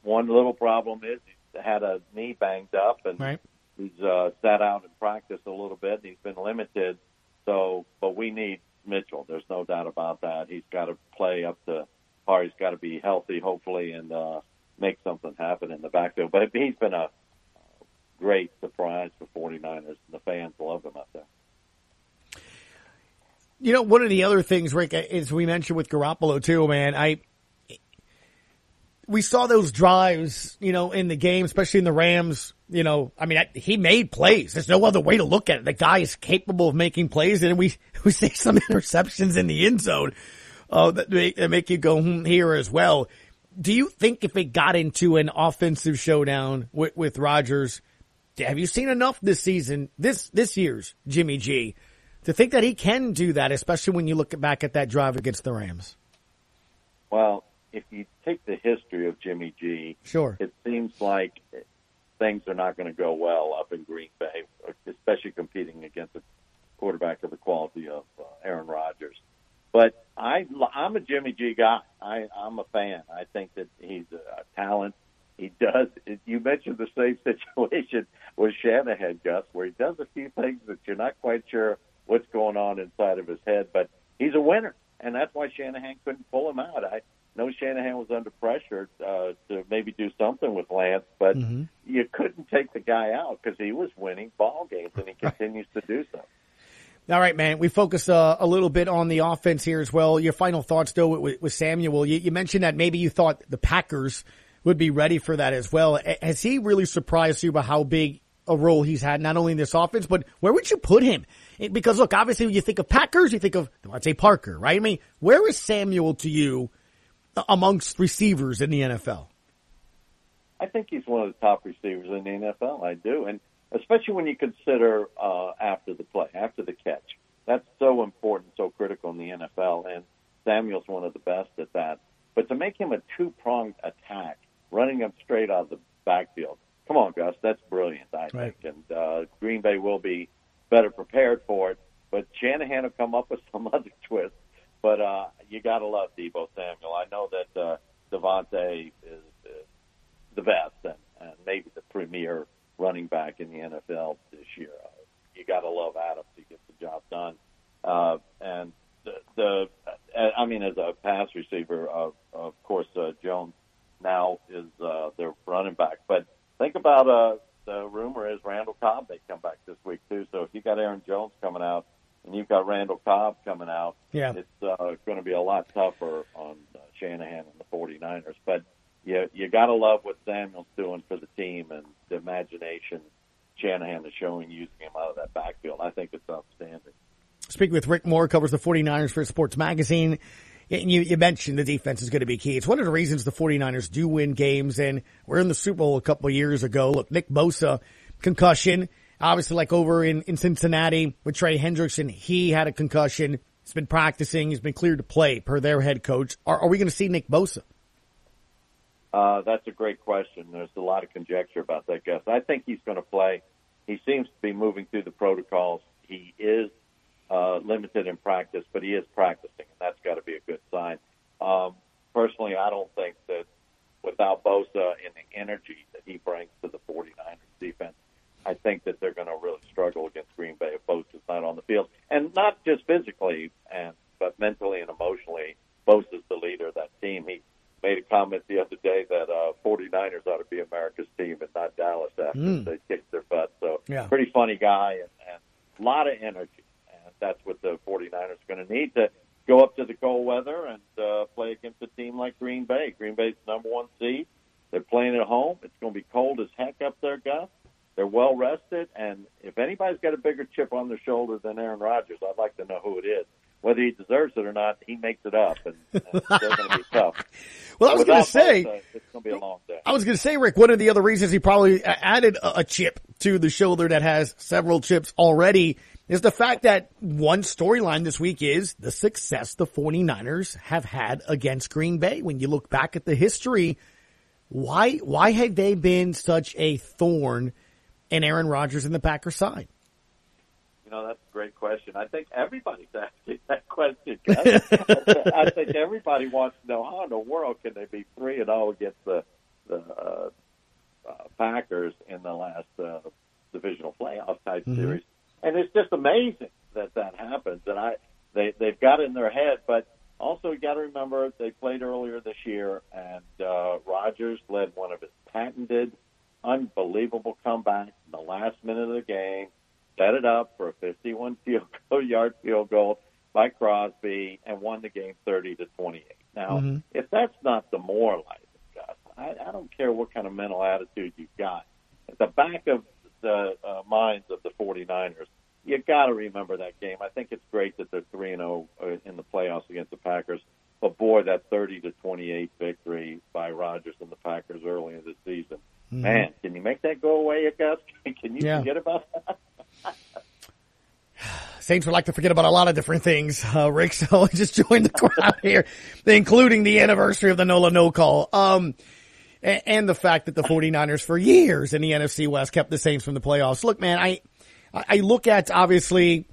Speaker 26: one little problem is he's had a knee banged up, and
Speaker 10: right.
Speaker 26: he's uh, sat out in practice a little bit. And he's been limited. So, but we need Mitchell. There's no doubt about that. He's got to play up to par. He's got to be healthy, hopefully, and uh, make something happen in the backfield. But he's been a great surprise for 49ers. and The fans love him up there.
Speaker 10: You know, one of the other things, Rick, is we mentioned with Garoppolo too, man. I we saw those drives, you know, in the game, especially in the Rams. You know, I mean, he made plays. There's no other way to look at it. The guy is capable of making plays, and we we see some interceptions in the end zone uh, that, make, that make you go hmm, here as well. Do you think if it got into an offensive showdown with, with Rodgers, have you seen enough this season, this this year's Jimmy G, to think that he can do that, especially when you look back at that drive against the Rams?
Speaker 26: Well, if you take the history of Jimmy G,
Speaker 10: sure,
Speaker 26: it seems like things are not going to go well up in Green Bay, especially competing against a quarterback of the quality of uh, Aaron Rodgers. But I, I'm a Jimmy G guy. I, I'm a fan. I think that he's a talent. He does. You mentioned the same situation with Shanahan, Gus, where he does a few things that you're not quite sure what's going on inside of his head, but he's a winner, and that's why Shanahan couldn't pull him out. I know Shanahan was under pressure uh, to maybe do something with Lance, but
Speaker 10: Mm-hmm.
Speaker 26: you couldn't take the guy out because he was winning ball games, and he continues to do so.
Speaker 10: All right, man. We focus uh, a little bit on the offense here as well. Your final thoughts, though, with, with Samuel. You, you mentioned that maybe you thought the Packers would be ready for that as well. A- Has he really surprised you by how big a role he's had, not only in this offense, but where would you put him? Because look, obviously, when you think of Packers, you think of Devontae Parker, right? I mean, where is Samuel to you amongst receivers in the NFL?
Speaker 26: I think he's one of the top receivers in the NFL. I do, and especially when you consider uh, after the play, after the catch. That's so important, so critical in the NFL, and Samuel's one of the best at that. But to make him a two-pronged attack, running him straight out of the backfield, come on, Gus, that's brilliant. I
Speaker 10: Right.
Speaker 26: think, and uh, Green Bay will be better prepared for it. But Shanahan will come up with some other twist. But uh, you got to love Deebo Samuel. I know that uh, Davante is, is the best and, and maybe the premier running back in the NFL this year. Uh, you got to love Adams. He gets the job done. Uh, and the, the uh, I mean, as a pass receiver, uh, of course, uh, Jones now is uh, their running back. But think about uh, the rumor is Randall Cobb may come back this week too. So if you got Aaron Jones coming out and you've got Randall Cobb coming out,
Speaker 10: Yeah.
Speaker 26: it's uh, going to be a lot tougher on uh, Shanahan and the 49ers. But you you got to love what Samuel's doing for the team and the imagination Shanahan is showing using him out of that backfield. I think it's outstanding.
Speaker 10: Speaking with Rick Moore, covers the 49ers for Sports Magazine. And you, you mentioned the defense is going to be key. It's one of the reasons the 49ers do win games. And we're in the Super Bowl a couple of years ago. Look, Nick Bosa, concussion. Obviously, like over in, in Cincinnati with Trey Hendrickson, he had a concussion. He's been practicing. He's been cleared to play per their head coach. Are, are we going to see Nick Bosa?
Speaker 26: Uh, that's a great question. There's a lot of conjecture about that, Gus. I think he's going to play. He seems to be moving through the protocols. He is uh, limited in practice, but he is practicing, and that's got to be a good sign. Um, personally, I don't think that without Bosa and the energy that he brings to the 49ers defense, I think that they're going to really struggle against Green Bay if Bosa's not on the field, and not just physically, and but mentally and emotionally. Bosa's the leader of that team. He made a comment the other day that uh, 49ers ought to be America's team and not Dallas after
Speaker 10: Mm.
Speaker 26: they kicked their butt. So
Speaker 10: Yeah.
Speaker 26: pretty funny guy and, and a lot of energy. And that's what the 49ers are going to need to go up to the cold weather and uh, play against a team like Green Bay. Green Bay's number one seed. They're playing at home. It's going to be cold as heck up there, Gus. They're well rested, and if anybody's got a bigger chip on their shoulder than Aaron Rodgers, I'd like to know who it is. Whether he deserves it or not, he makes it up, and, and they're going to be tough.
Speaker 10: Well, I was going to say,
Speaker 26: Bosa, it's going to be a long day.
Speaker 10: I was going to say, Rick, one of the other reasons he probably added a, a chip to the shoulder that has several chips already is the fact that one storyline this week is the success the 49ers have had against Green Bay. When you look back at the history, why, why have they been such a thorn in Aaron Rodgers and the Packers side?
Speaker 26: You know, that's a great question. I think everybody's asking that question. I think everybody wants to know how in the world can they be three and zero against the the uh, uh, Packers in the last uh, divisional playoff type
Speaker 27: Mhm.
Speaker 26: series, and it's just amazing that that happens. And I they they've got it in their head, but also you got to remember they played earlier this year, and uh, Rodgers led one of his patented, unbelievable comebacks in the last minute of the game set it up for a 51 field goal, yard field goal by Crosby and won the game 30 to 28. Now,
Speaker 27: Mhm.
Speaker 26: if that's not demoralizing, Gus, I, I don't care what kind of mental attitude you've got. At the back of the uh, minds of the 49ers, you got to remember that game. I think it's great that they're 3 and 0 uh, in the playoffs against the Packers. But boy, that 30 to 28 victory by Rodgers and the Packers early in the season.
Speaker 10: Mhm.
Speaker 26: Man, can you make that go away, Gus? Can you
Speaker 10: Yeah.
Speaker 26: forget about that?
Speaker 10: Saints would like to forget about a lot of different things, uh, Rick. So just join the crowd here, including the anniversary of the NOLA no call. Um, a- and the fact that the 49ers for years in the NFC West kept the Saints from the playoffs. Look, man, I, I look at obviously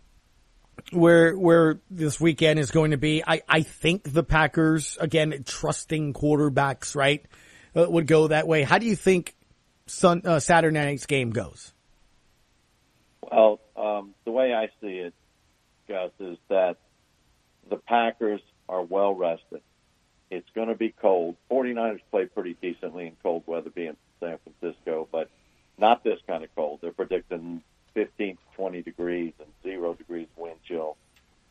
Speaker 10: where, where this weekend is going to be. I, I think the Packers, again, trusting quarterbacks, right, uh, would go that way. How do you think Sun, uh, Saturday night's game goes?
Speaker 26: Well, um, the way I see it, Gus, is that the Packers are well rested. It's going to be cold. 49ers play pretty decently in cold weather, being San Francisco, but not this kind of cold. They're predicting 15 to 20 degrees and zero degrees wind chill.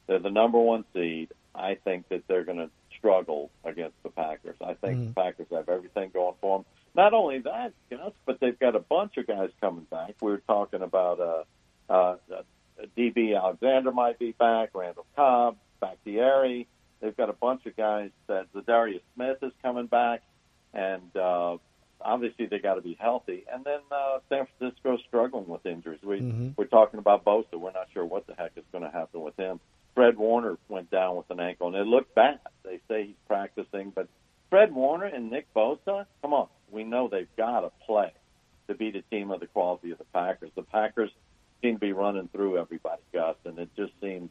Speaker 26: They're the number one seed. I think that they're going to struggle against the Packers. I think
Speaker 27: Mhm.
Speaker 26: the Packers have everything going for them. Not only that, Gus, but they've got a bunch of guys coming back. We were talking about uh, uh, DB Alexander might be back, Randall Cobb, Bakhtiari. They've got a bunch of guys that Za'Darius Smith is coming back, and uh, obviously they got to be healthy. And then uh, San Francisco's struggling with injuries. We
Speaker 27: Mhm.
Speaker 26: we're talking about Bosa. We're not sure what the heck is going to happen with him. Fred Warner went down with an ankle, and it looked bad. They say he's practicing, but Fred Warner and Nick Bosa, come on, we know they've got to play to be the team of the quality of the Packers. The Packers seem to be running through everybody, Gus, and it just seems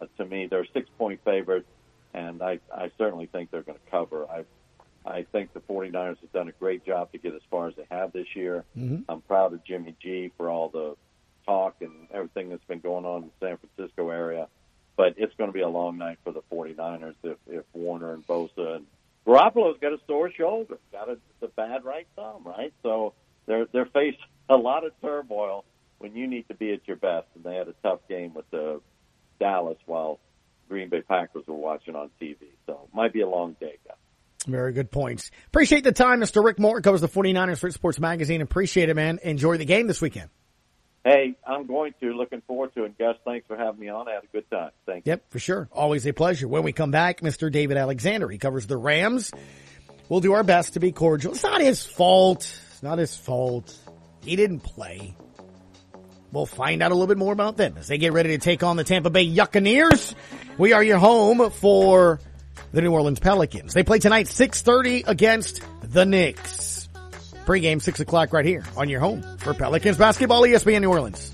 Speaker 26: uh, to me they're six point favorites, and I, I certainly think they're going to cover. I I think the 49ers have done a great job to get as far as they have this year.
Speaker 10: Mhm.
Speaker 26: I'm proud of Jimmy G for all the talk and everything that's been going on in the San Francisco area. But it's going to be a long night for the 49ers if, if Warner and Bosa and Garoppolo's got a sore shoulder, got a, the bad right thumb, right? So they're they're facing a lot of turmoil when you need to be at your best. And they had a tough game with the Dallas while Green Bay Packers were watching on TV. So might be a long day, guys.
Speaker 10: Very good points. Appreciate the time, Mr. Rick Moore covers the 49ers for Sports Magazine. Appreciate it, man. Enjoy the game this weekend.
Speaker 26: Hey, I'm going to. Looking forward to it. Gus, thanks for having me on. I had a good time. Thank you.
Speaker 10: Yep, for sure. Always a pleasure. When we come back, Mr. David Alexander, he covers the Rams. We'll do our best to be cordial. It's not his fault. It's not his fault. He didn't play. We'll find out a little bit more about them as they get ready to take on the Tampa Bay Buccaneers. We are your home for the New Orleans Pelicans. They play tonight 6.30 against the Knicks. Pre-game 6 o'clock right here on your home for Pelicans basketball, ESPN New Orleans.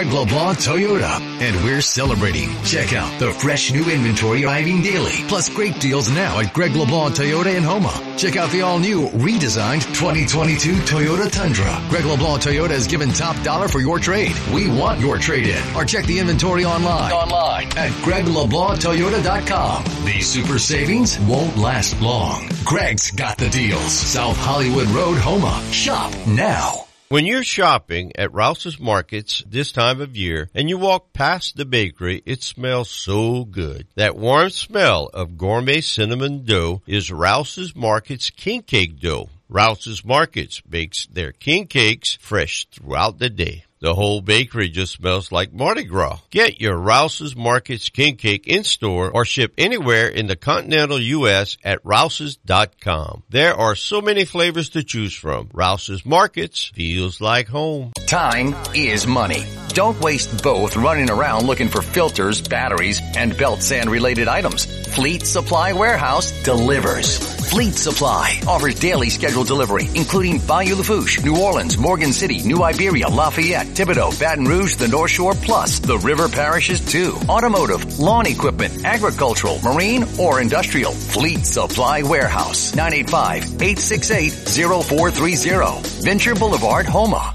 Speaker 28: Greg LeBlanc Toyota, and we're celebrating. Check out the fresh new inventory arriving daily, plus great deals now at Greg LeBlanc Toyota in Houma. Check out the all-new, redesigned 2022 Toyota Tundra. Greg LeBlanc Toyota has given top dollar for your trade. We want your trade-in, or check the inventory online. Online at GregLeBlancToyota.com. These super savings won't last long. Greg's got the deals. South Hollywood Road, Houma. Shop now.
Speaker 29: When you're shopping at Rouse's Markets this time of year and you walk past the bakery, it smells so good. That warm smell of gourmet cinnamon dough is Rouse's Markets king cake dough. Rouse's Markets bakes their king cakes fresh throughout the day. The whole bakery just smells like Mardi Gras. Get your Rouse's Markets King Cake in store or ship anywhere in the continental U.S. at rouses.com. There are so many flavors to choose from. Rouse's Markets feels like home.
Speaker 30: Time is money. Don't waste both running around looking for filters, batteries, and belt sand related items. Fleet Supply Warehouse delivers. Fleet Supply offers daily scheduled delivery, including Bayou Lafourche, New Orleans, Morgan City, New Iberia, Lafayette, Thibodaux, Baton Rouge, the North Shore, plus the river parishes too. Automotive, lawn equipment, agricultural, marine, or industrial. Fleet Supply Warehouse, 985-868-0430. Venture Boulevard, Houma.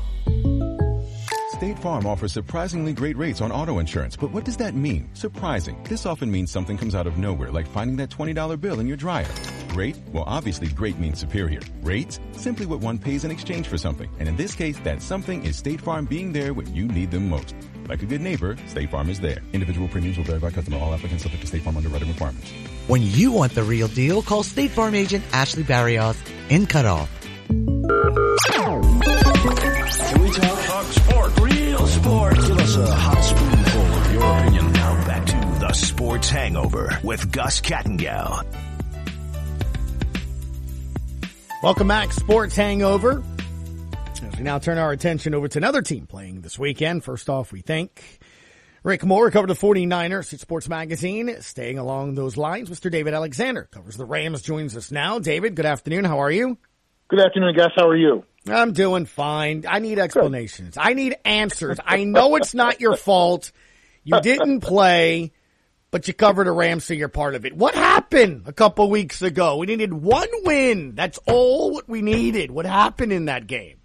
Speaker 31: State Farm offers surprisingly great rates on auto insurance, but what does that mean? Surprising. This often means something comes out of nowhere, like finding that $20 bill in your dryer. Great? Well, obviously great means superior. Rates? Simply what one pays in exchange for something. And in this case, that something is State Farm being there when you need them most. Like a good neighbor, State Farm is there. Individual premiums will vary by customer. All applicants subject to State Farm underwriting requirements.
Speaker 32: When you want the real deal, call State Farm agent Ashley Barrios in Cutoff.
Speaker 8: Can we talk? Talk sport. Real sport. Give us a hot spoonful of your opinion. Now back to the Sports Hangover with Gus Kattengell.
Speaker 10: Welcome back, Sports Hangover. As we now turn our attention over to another team playing this weekend. First off, we thank Rick Moore, covered the 49ers at Sports Magazine. Staying along those lines, Mr. David Alexander covers the Rams, joins us now. David, good afternoon. How are you?
Speaker 33: Good afternoon, guys. How are you?
Speaker 10: I'm doing fine. I need explanations. I need answers. I know it's not your fault. You didn't play, but you covered a Rams, so you're part of it. What happened a couple weeks ago? We needed one win. That's all what we needed. What happened in that game?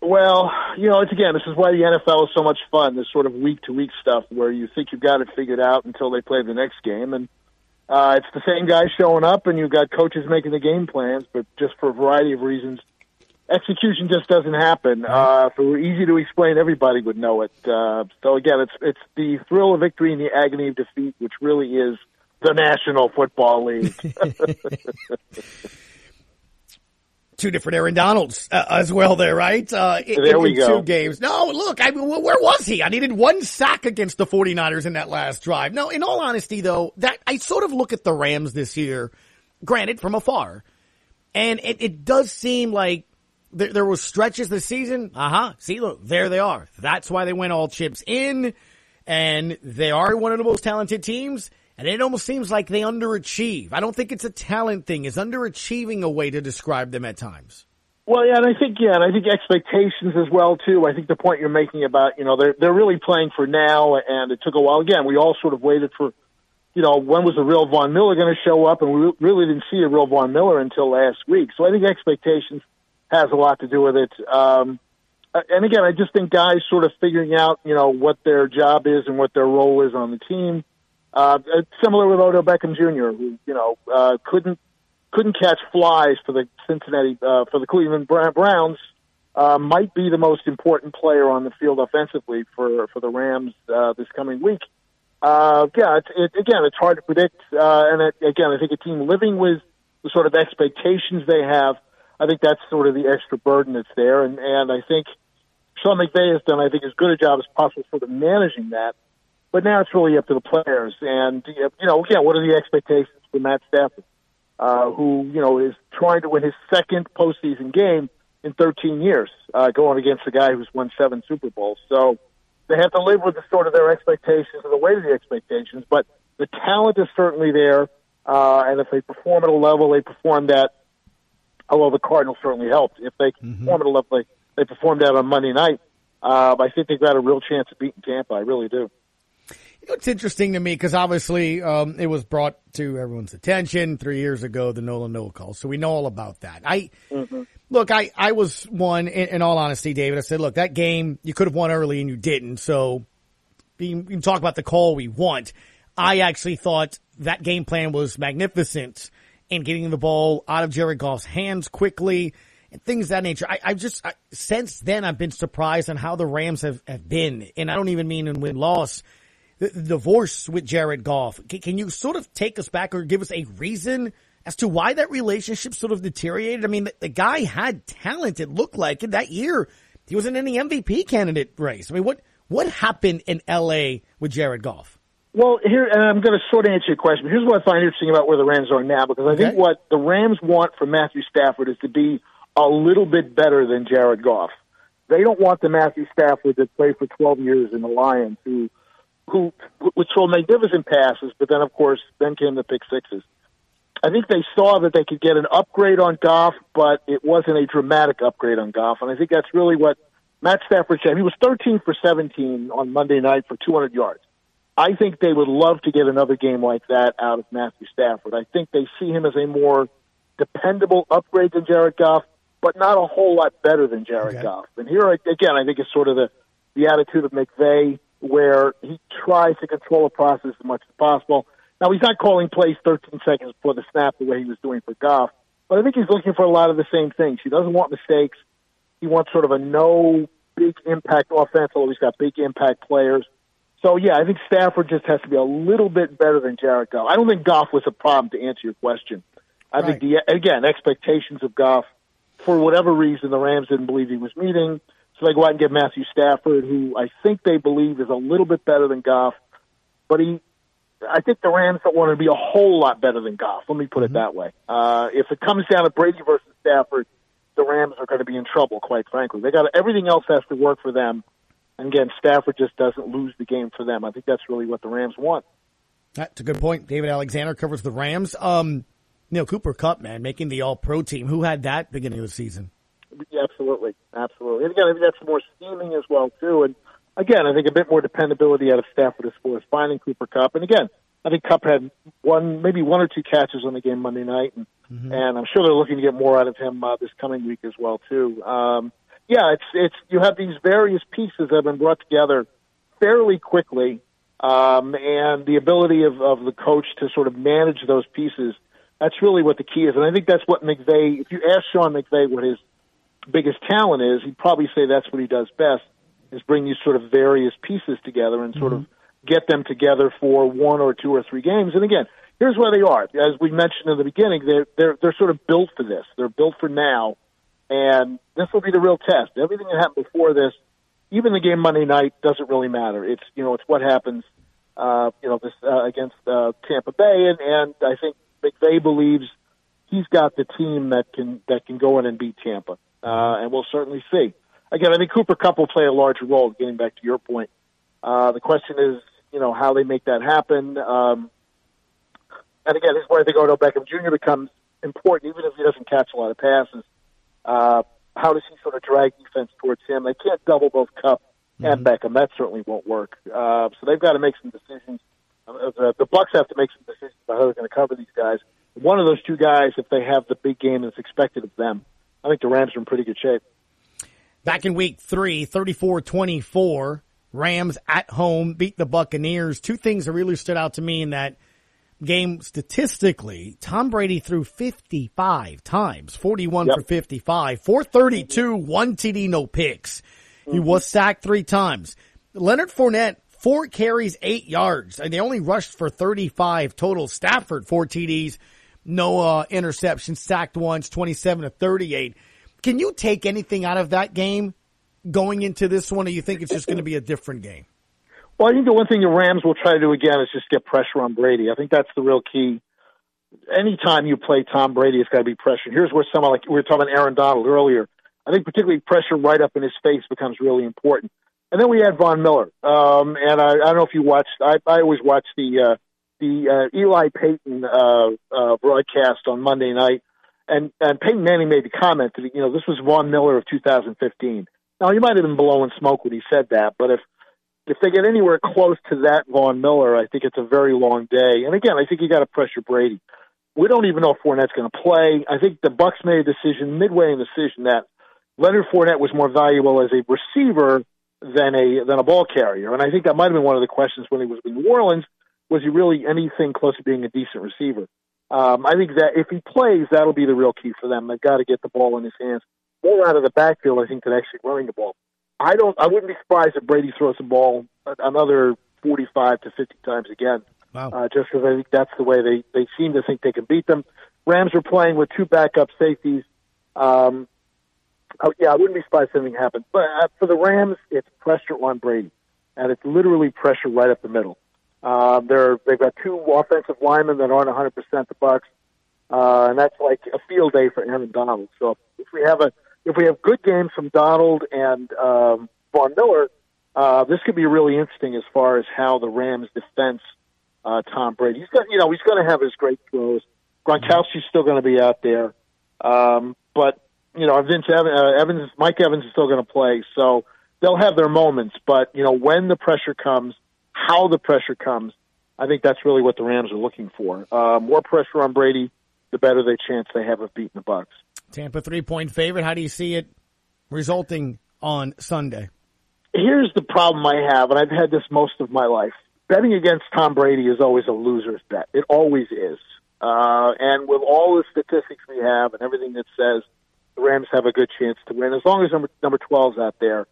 Speaker 33: Well, you know, it's again, this is why the NFL is so much fun. This sort of week to week stuff where you think you've got it figured out until they play the next game, and uh, it's the same guys showing up, and you've got coaches making the game plans, but just for a variety of reasons, execution just doesn't happen. Uh, if it were easy to explain, everybody would know it. Uh, so again, it's it's the thrill of victory and the agony of defeat, which really is the National Football League.
Speaker 10: two different Aaron Donalds uh, as well there, right? Uh, in,
Speaker 33: There we
Speaker 10: in
Speaker 33: go.
Speaker 10: Two games. No, look, I mean, where was he? I needed one sack against the 49ers in that last drive. No, in all honesty though, that I sort of look at the Rams this year, granted from afar, and it, it does seem like there, there was stretches this season. Uh huh. See, look, there they are. That's why they went all chips in, and they are one of the most talented teams. And it almost seems like they underachieve. I don't think it's a talent thing. Is underachieving a way to describe them at times?
Speaker 33: Well, yeah, and I think yeah, and I think expectations as well too. I think the point you're making about you know they're they're really playing for now, and it took a while. Again, we all sort of waited for, you know, when was the real Von Miller going to show up, and we really didn't see a real Von Miller until last week. So I think expectations has a lot to do with it. Um, and again, I just think guys sort of figuring out you know what their job is and what their role is on the team. Uh, similar with Odell Beckham Jr., who you know uh, couldn't couldn't catch flies for the Cincinnati uh, for the Cleveland Browns. Uh, might be the most important player on the field offensively for for the Rams uh, this coming week. Uh, yeah, it's, it, again, it's hard to predict, uh, and it, again, I think a team living with the sort of expectations they have, I think that's sort of the extra burden that's there, and and I think Sean McVay has done, I think, as good a job as possible sort of managing that. But now it's really up to the players, and you know, again, what are the expectations for Matt Stafford? uh, who you know is trying to win his second postseason game in 13 years, uh, going against a guy who's won seven Super Bowls. So they have to live with the sort of their expectations and the weight of the expectations. But the talent is certainly there, uh, and if they perform at a level, they performed at. Although the Cardinals certainly helped, if they perform at a level they, they performed at on Monday night, uh, I think they've got a real chance of beating Tampa. I really do.
Speaker 10: You know, it's interesting to me because obviously um, it was brought to everyone's attention three years ago, the NOLA no call. So we know all about that. I look, I, I was one in, in all honesty, David. I said, look, that game you could have won early and you didn't. So we can talk about the call we want. I actually thought that game plan was magnificent in getting the ball out of Jared Goff's hands quickly and things that nature. I, I just, I, since then, I've been surprised on how the Rams have, have been. And I don't even mean in win loss. The, the divorce with Jared Goff. Can, can you sort of take us back or give us a reason as to why that relationship sort of deteriorated? I mean, the, the guy had talent, it looked like, and that year he wasn't in the MVP candidate race. I mean, what, what happened in LA with Jared Goff?
Speaker 33: Well, here, and I'm going to sort of answer your question. Here's what I find interesting about where the Rams are now, because I think what the Rams want from Matthew Stafford is to be a little bit better than Jared Goff. They don't want the Matthew Stafford that played for 12 years in the Lions, who, who, would throw magnificent passes, but then, of course, then came the pick sixes. I think they saw that they could get an upgrade on Goff, but it wasn't a dramatic upgrade on Goff, and I think that's really what Matt Stafford said. He was 13 for 17 on Monday night for 200 yards. I think they would love to get another game like that out of Matthew Stafford. I think they see him as a more dependable upgrade than Jared Goff, but not a whole lot better than Jared Goff. And here again, I think it's sort of the the attitude of McVay, where he tries to control the process as much as possible. Now he's not calling plays 13 seconds before the snap the way he was doing for Goff, but I think he's looking for a lot of the same things. He doesn't want mistakes. He wants sort of a no big impact offense, although he's got big impact players. So yeah, I think Stafford just has to be a little bit better than Jared Goff. I don't think Goff was a problem to answer your question. I think the again expectations of Goff, for whatever reason, the Rams didn't believe he was meeting, so they go out and get Matthew Stafford, who I think they believe is a little bit better than Goff, but he. I think the Rams don't want to be a whole lot better than Goff. Let me put it that way. Uh, if it comes down to Brady versus Stafford, the Rams are going to be in trouble. Quite frankly, they got everything else has to work for them. And again, Stafford just doesn't lose the game for them. I think that's really what the Rams want.
Speaker 10: That's a good point. David Alexander covers the Rams. Um, Neil Cooper Kupp, man, making the All Pro team. Who had that beginning of the season?
Speaker 33: Yeah, absolutely, absolutely. And again, I think that's more scheming as well too. And again, I think a bit more dependability out of Stafford as far as finding Cooper Kupp. And again, I think Kupp had one, maybe one or two catches on the game Monday night, and, and I'm sure they're looking to get more out of him uh, this coming week as well too. Um, yeah, it's it's you have these various pieces that have been brought together fairly quickly, um, and the ability of, of the coach to sort of manage those pieces. That's really what the key is, and I think that's what McVay. If you ask Sean McVay what his biggest talent is, he'd probably say that's what he does best: is bring these sort of various pieces together and sort of get them together for one or two or three games. And again, here's where they are. As we mentioned in the beginning, they're they're they're sort of built for this. They're built for now, and this will be the real test. Everything that happened before this, even the game Monday night, doesn't really matter. It's you know it's what happens, uh, you know, this uh, against uh, Tampa Bay, and and I think McVay believes he's got the team that can that can go in and beat Tampa, uh, and we'll certainly see. Again, I think Cooper Kupp will play a larger role. Getting back to your point, uh, the question is, you know, how they make that happen. Um, and again, this is where I think Odell Beckham Jr. becomes important, even if he doesn't catch a lot of passes. Uh, how does he sort of drag defense towards him? They can't double both Kupp and Beckham. That certainly won't work. Uh, so they've got to make some decisions. Uh, the, the Bucks have to make some decisions about how they're going to cover these guys. One of those two guys, if they have the big game that's expected of them, I think the Rams are in pretty good shape.
Speaker 10: Back in week three, 34-24, Rams at home beat the Buccaneers. Two things that really stood out to me in that game statistically. Tom Brady threw 55 times, 41 for 55, 432, one TD, no picks. He was sacked three times. Leonard Fournette, four carries, eight yards, and they only rushed for 35 total. Stafford, four TDs, no uh, interceptions, sacked once, 27 to 38. Can you take anything out of that game going into this one, or you think it's just going to be a different game?
Speaker 33: Well, I think the one thing the Rams will try to do again is just get pressure on Brady. I think that's the real key. Anytime you play Tom Brady, it's got to be pressure. Here's where someone like we were talking about Aaron Donald earlier. I think particularly pressure right up in his face becomes really important. And then we had Von Miller, um, and I, I don't know if you watched. I, I always watch the uh, the uh, Eli Peyton uh, uh, broadcast on Monday night, and and Peyton Manning made the comment that you know this was Von Miller of 2015. Now he might have been blowing smoke when he said that, but if if they get anywhere close to that Von Miller, I think it's a very long day. And again, I think you got to pressure Brady. We don't even know if Fournette's going to play. I think the Bucks made a decision midway in the decision that Leonard Fournette was more valuable as a receiver than a than a ball carrier, and I think that might have been one of the questions when he was in New Orleans. Was he really anything close to being a decent receiver? Um, I think that if he plays, that'll be the real key for them. They've got to get the ball in his hands more out of the backfield, I think, than actually running the ball. I don't. I wouldn't be surprised if Brady throws the ball another forty-five to fifty times again.
Speaker 10: Wow.
Speaker 33: Uh, just because I think that's the way they they seem to think they can beat them. Rams are playing with two backup safeties. Um, oh, yeah, I wouldn't be surprised if anything happened. But uh, for the Rams, it's pressure on Brady, and it's literally pressure right up the middle. Uh, they're they've got two offensive linemen that aren't 100 percent the Bucks, uh, and that's like a field day for Aaron Donald. So if we have a if we have good games from Donald and um, Von Miller, uh, this could be really interesting as far as how the Rams defense uh, Tom Brady. He's got you know he's going to have his great throws. Gronkowski's still going to be out there, um, but you know Vince Evans, uh, Evans, Mike Evans is still going to play, so they'll have their moments. But you know when the pressure comes, how the pressure comes, I think that's really what the Rams are looking for. Uh, more pressure on Brady, the better the chance they have of beating the Bucks.
Speaker 10: Tampa three point favorite. How do you see it resulting on Sunday?
Speaker 33: Here's the problem I have, and I've had this most of my life. Betting against Tom Brady is always a loser's bet. It always is. Uh, and with all the statistics we have and everything that says the Rams have a good chance to win, as long as number number 12's out there,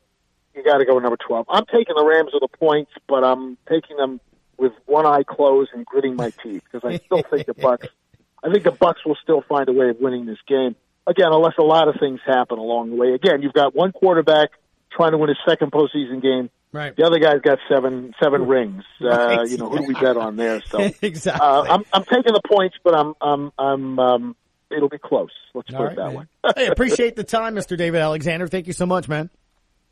Speaker 33: you got to go with number 12. I'm taking the Rams with the points, but I'm taking them with one eye closed and gritting my teeth because I still think the Bucks. I think the Bucks will still find a way of winning this game again, unless a lot of things happen along the way. Again, you've got one quarterback trying to win his second postseason game.
Speaker 10: Right.
Speaker 33: The other guy's got seven seven rings. Uh,
Speaker 10: Right.
Speaker 33: you know, who do we bet on there? So
Speaker 10: exactly.
Speaker 33: uh, I'm I'm taking the points, but I'm I'm I'm um, it'll be close. Let's
Speaker 10: All
Speaker 33: put
Speaker 10: right,
Speaker 33: it that
Speaker 10: man.
Speaker 33: way.
Speaker 10: hey, appreciate the time, Mr. David Alexander. Thank you so much, man.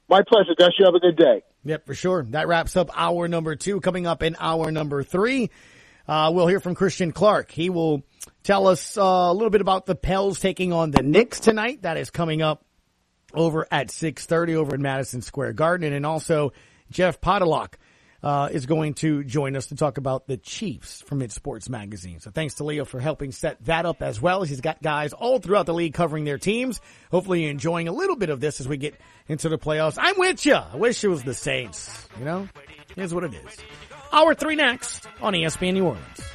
Speaker 33: My pleasure, Gus. You have a good day.
Speaker 10: Yep, for sure. That wraps up hour number two. Coming up in hour number three, uh, we'll hear from Christian Clark. He will tell us uh, a little bit about the Pels taking on the Knicks tonight. That is coming up over at 6.30 over in Madison Square Garden. And also Jeff Podolock uh, is going to join us to talk about the Chiefs from Mid Sports Magazine. So thanks to Leo for helping set that up as well. He's got guys all throughout the league covering their teams. Hopefully you're enjoying a little bit of this as we get into the playoffs. I'm with you. I wish it was the Saints. You know, here's what it is. Hour three next on ESPN New Orleans.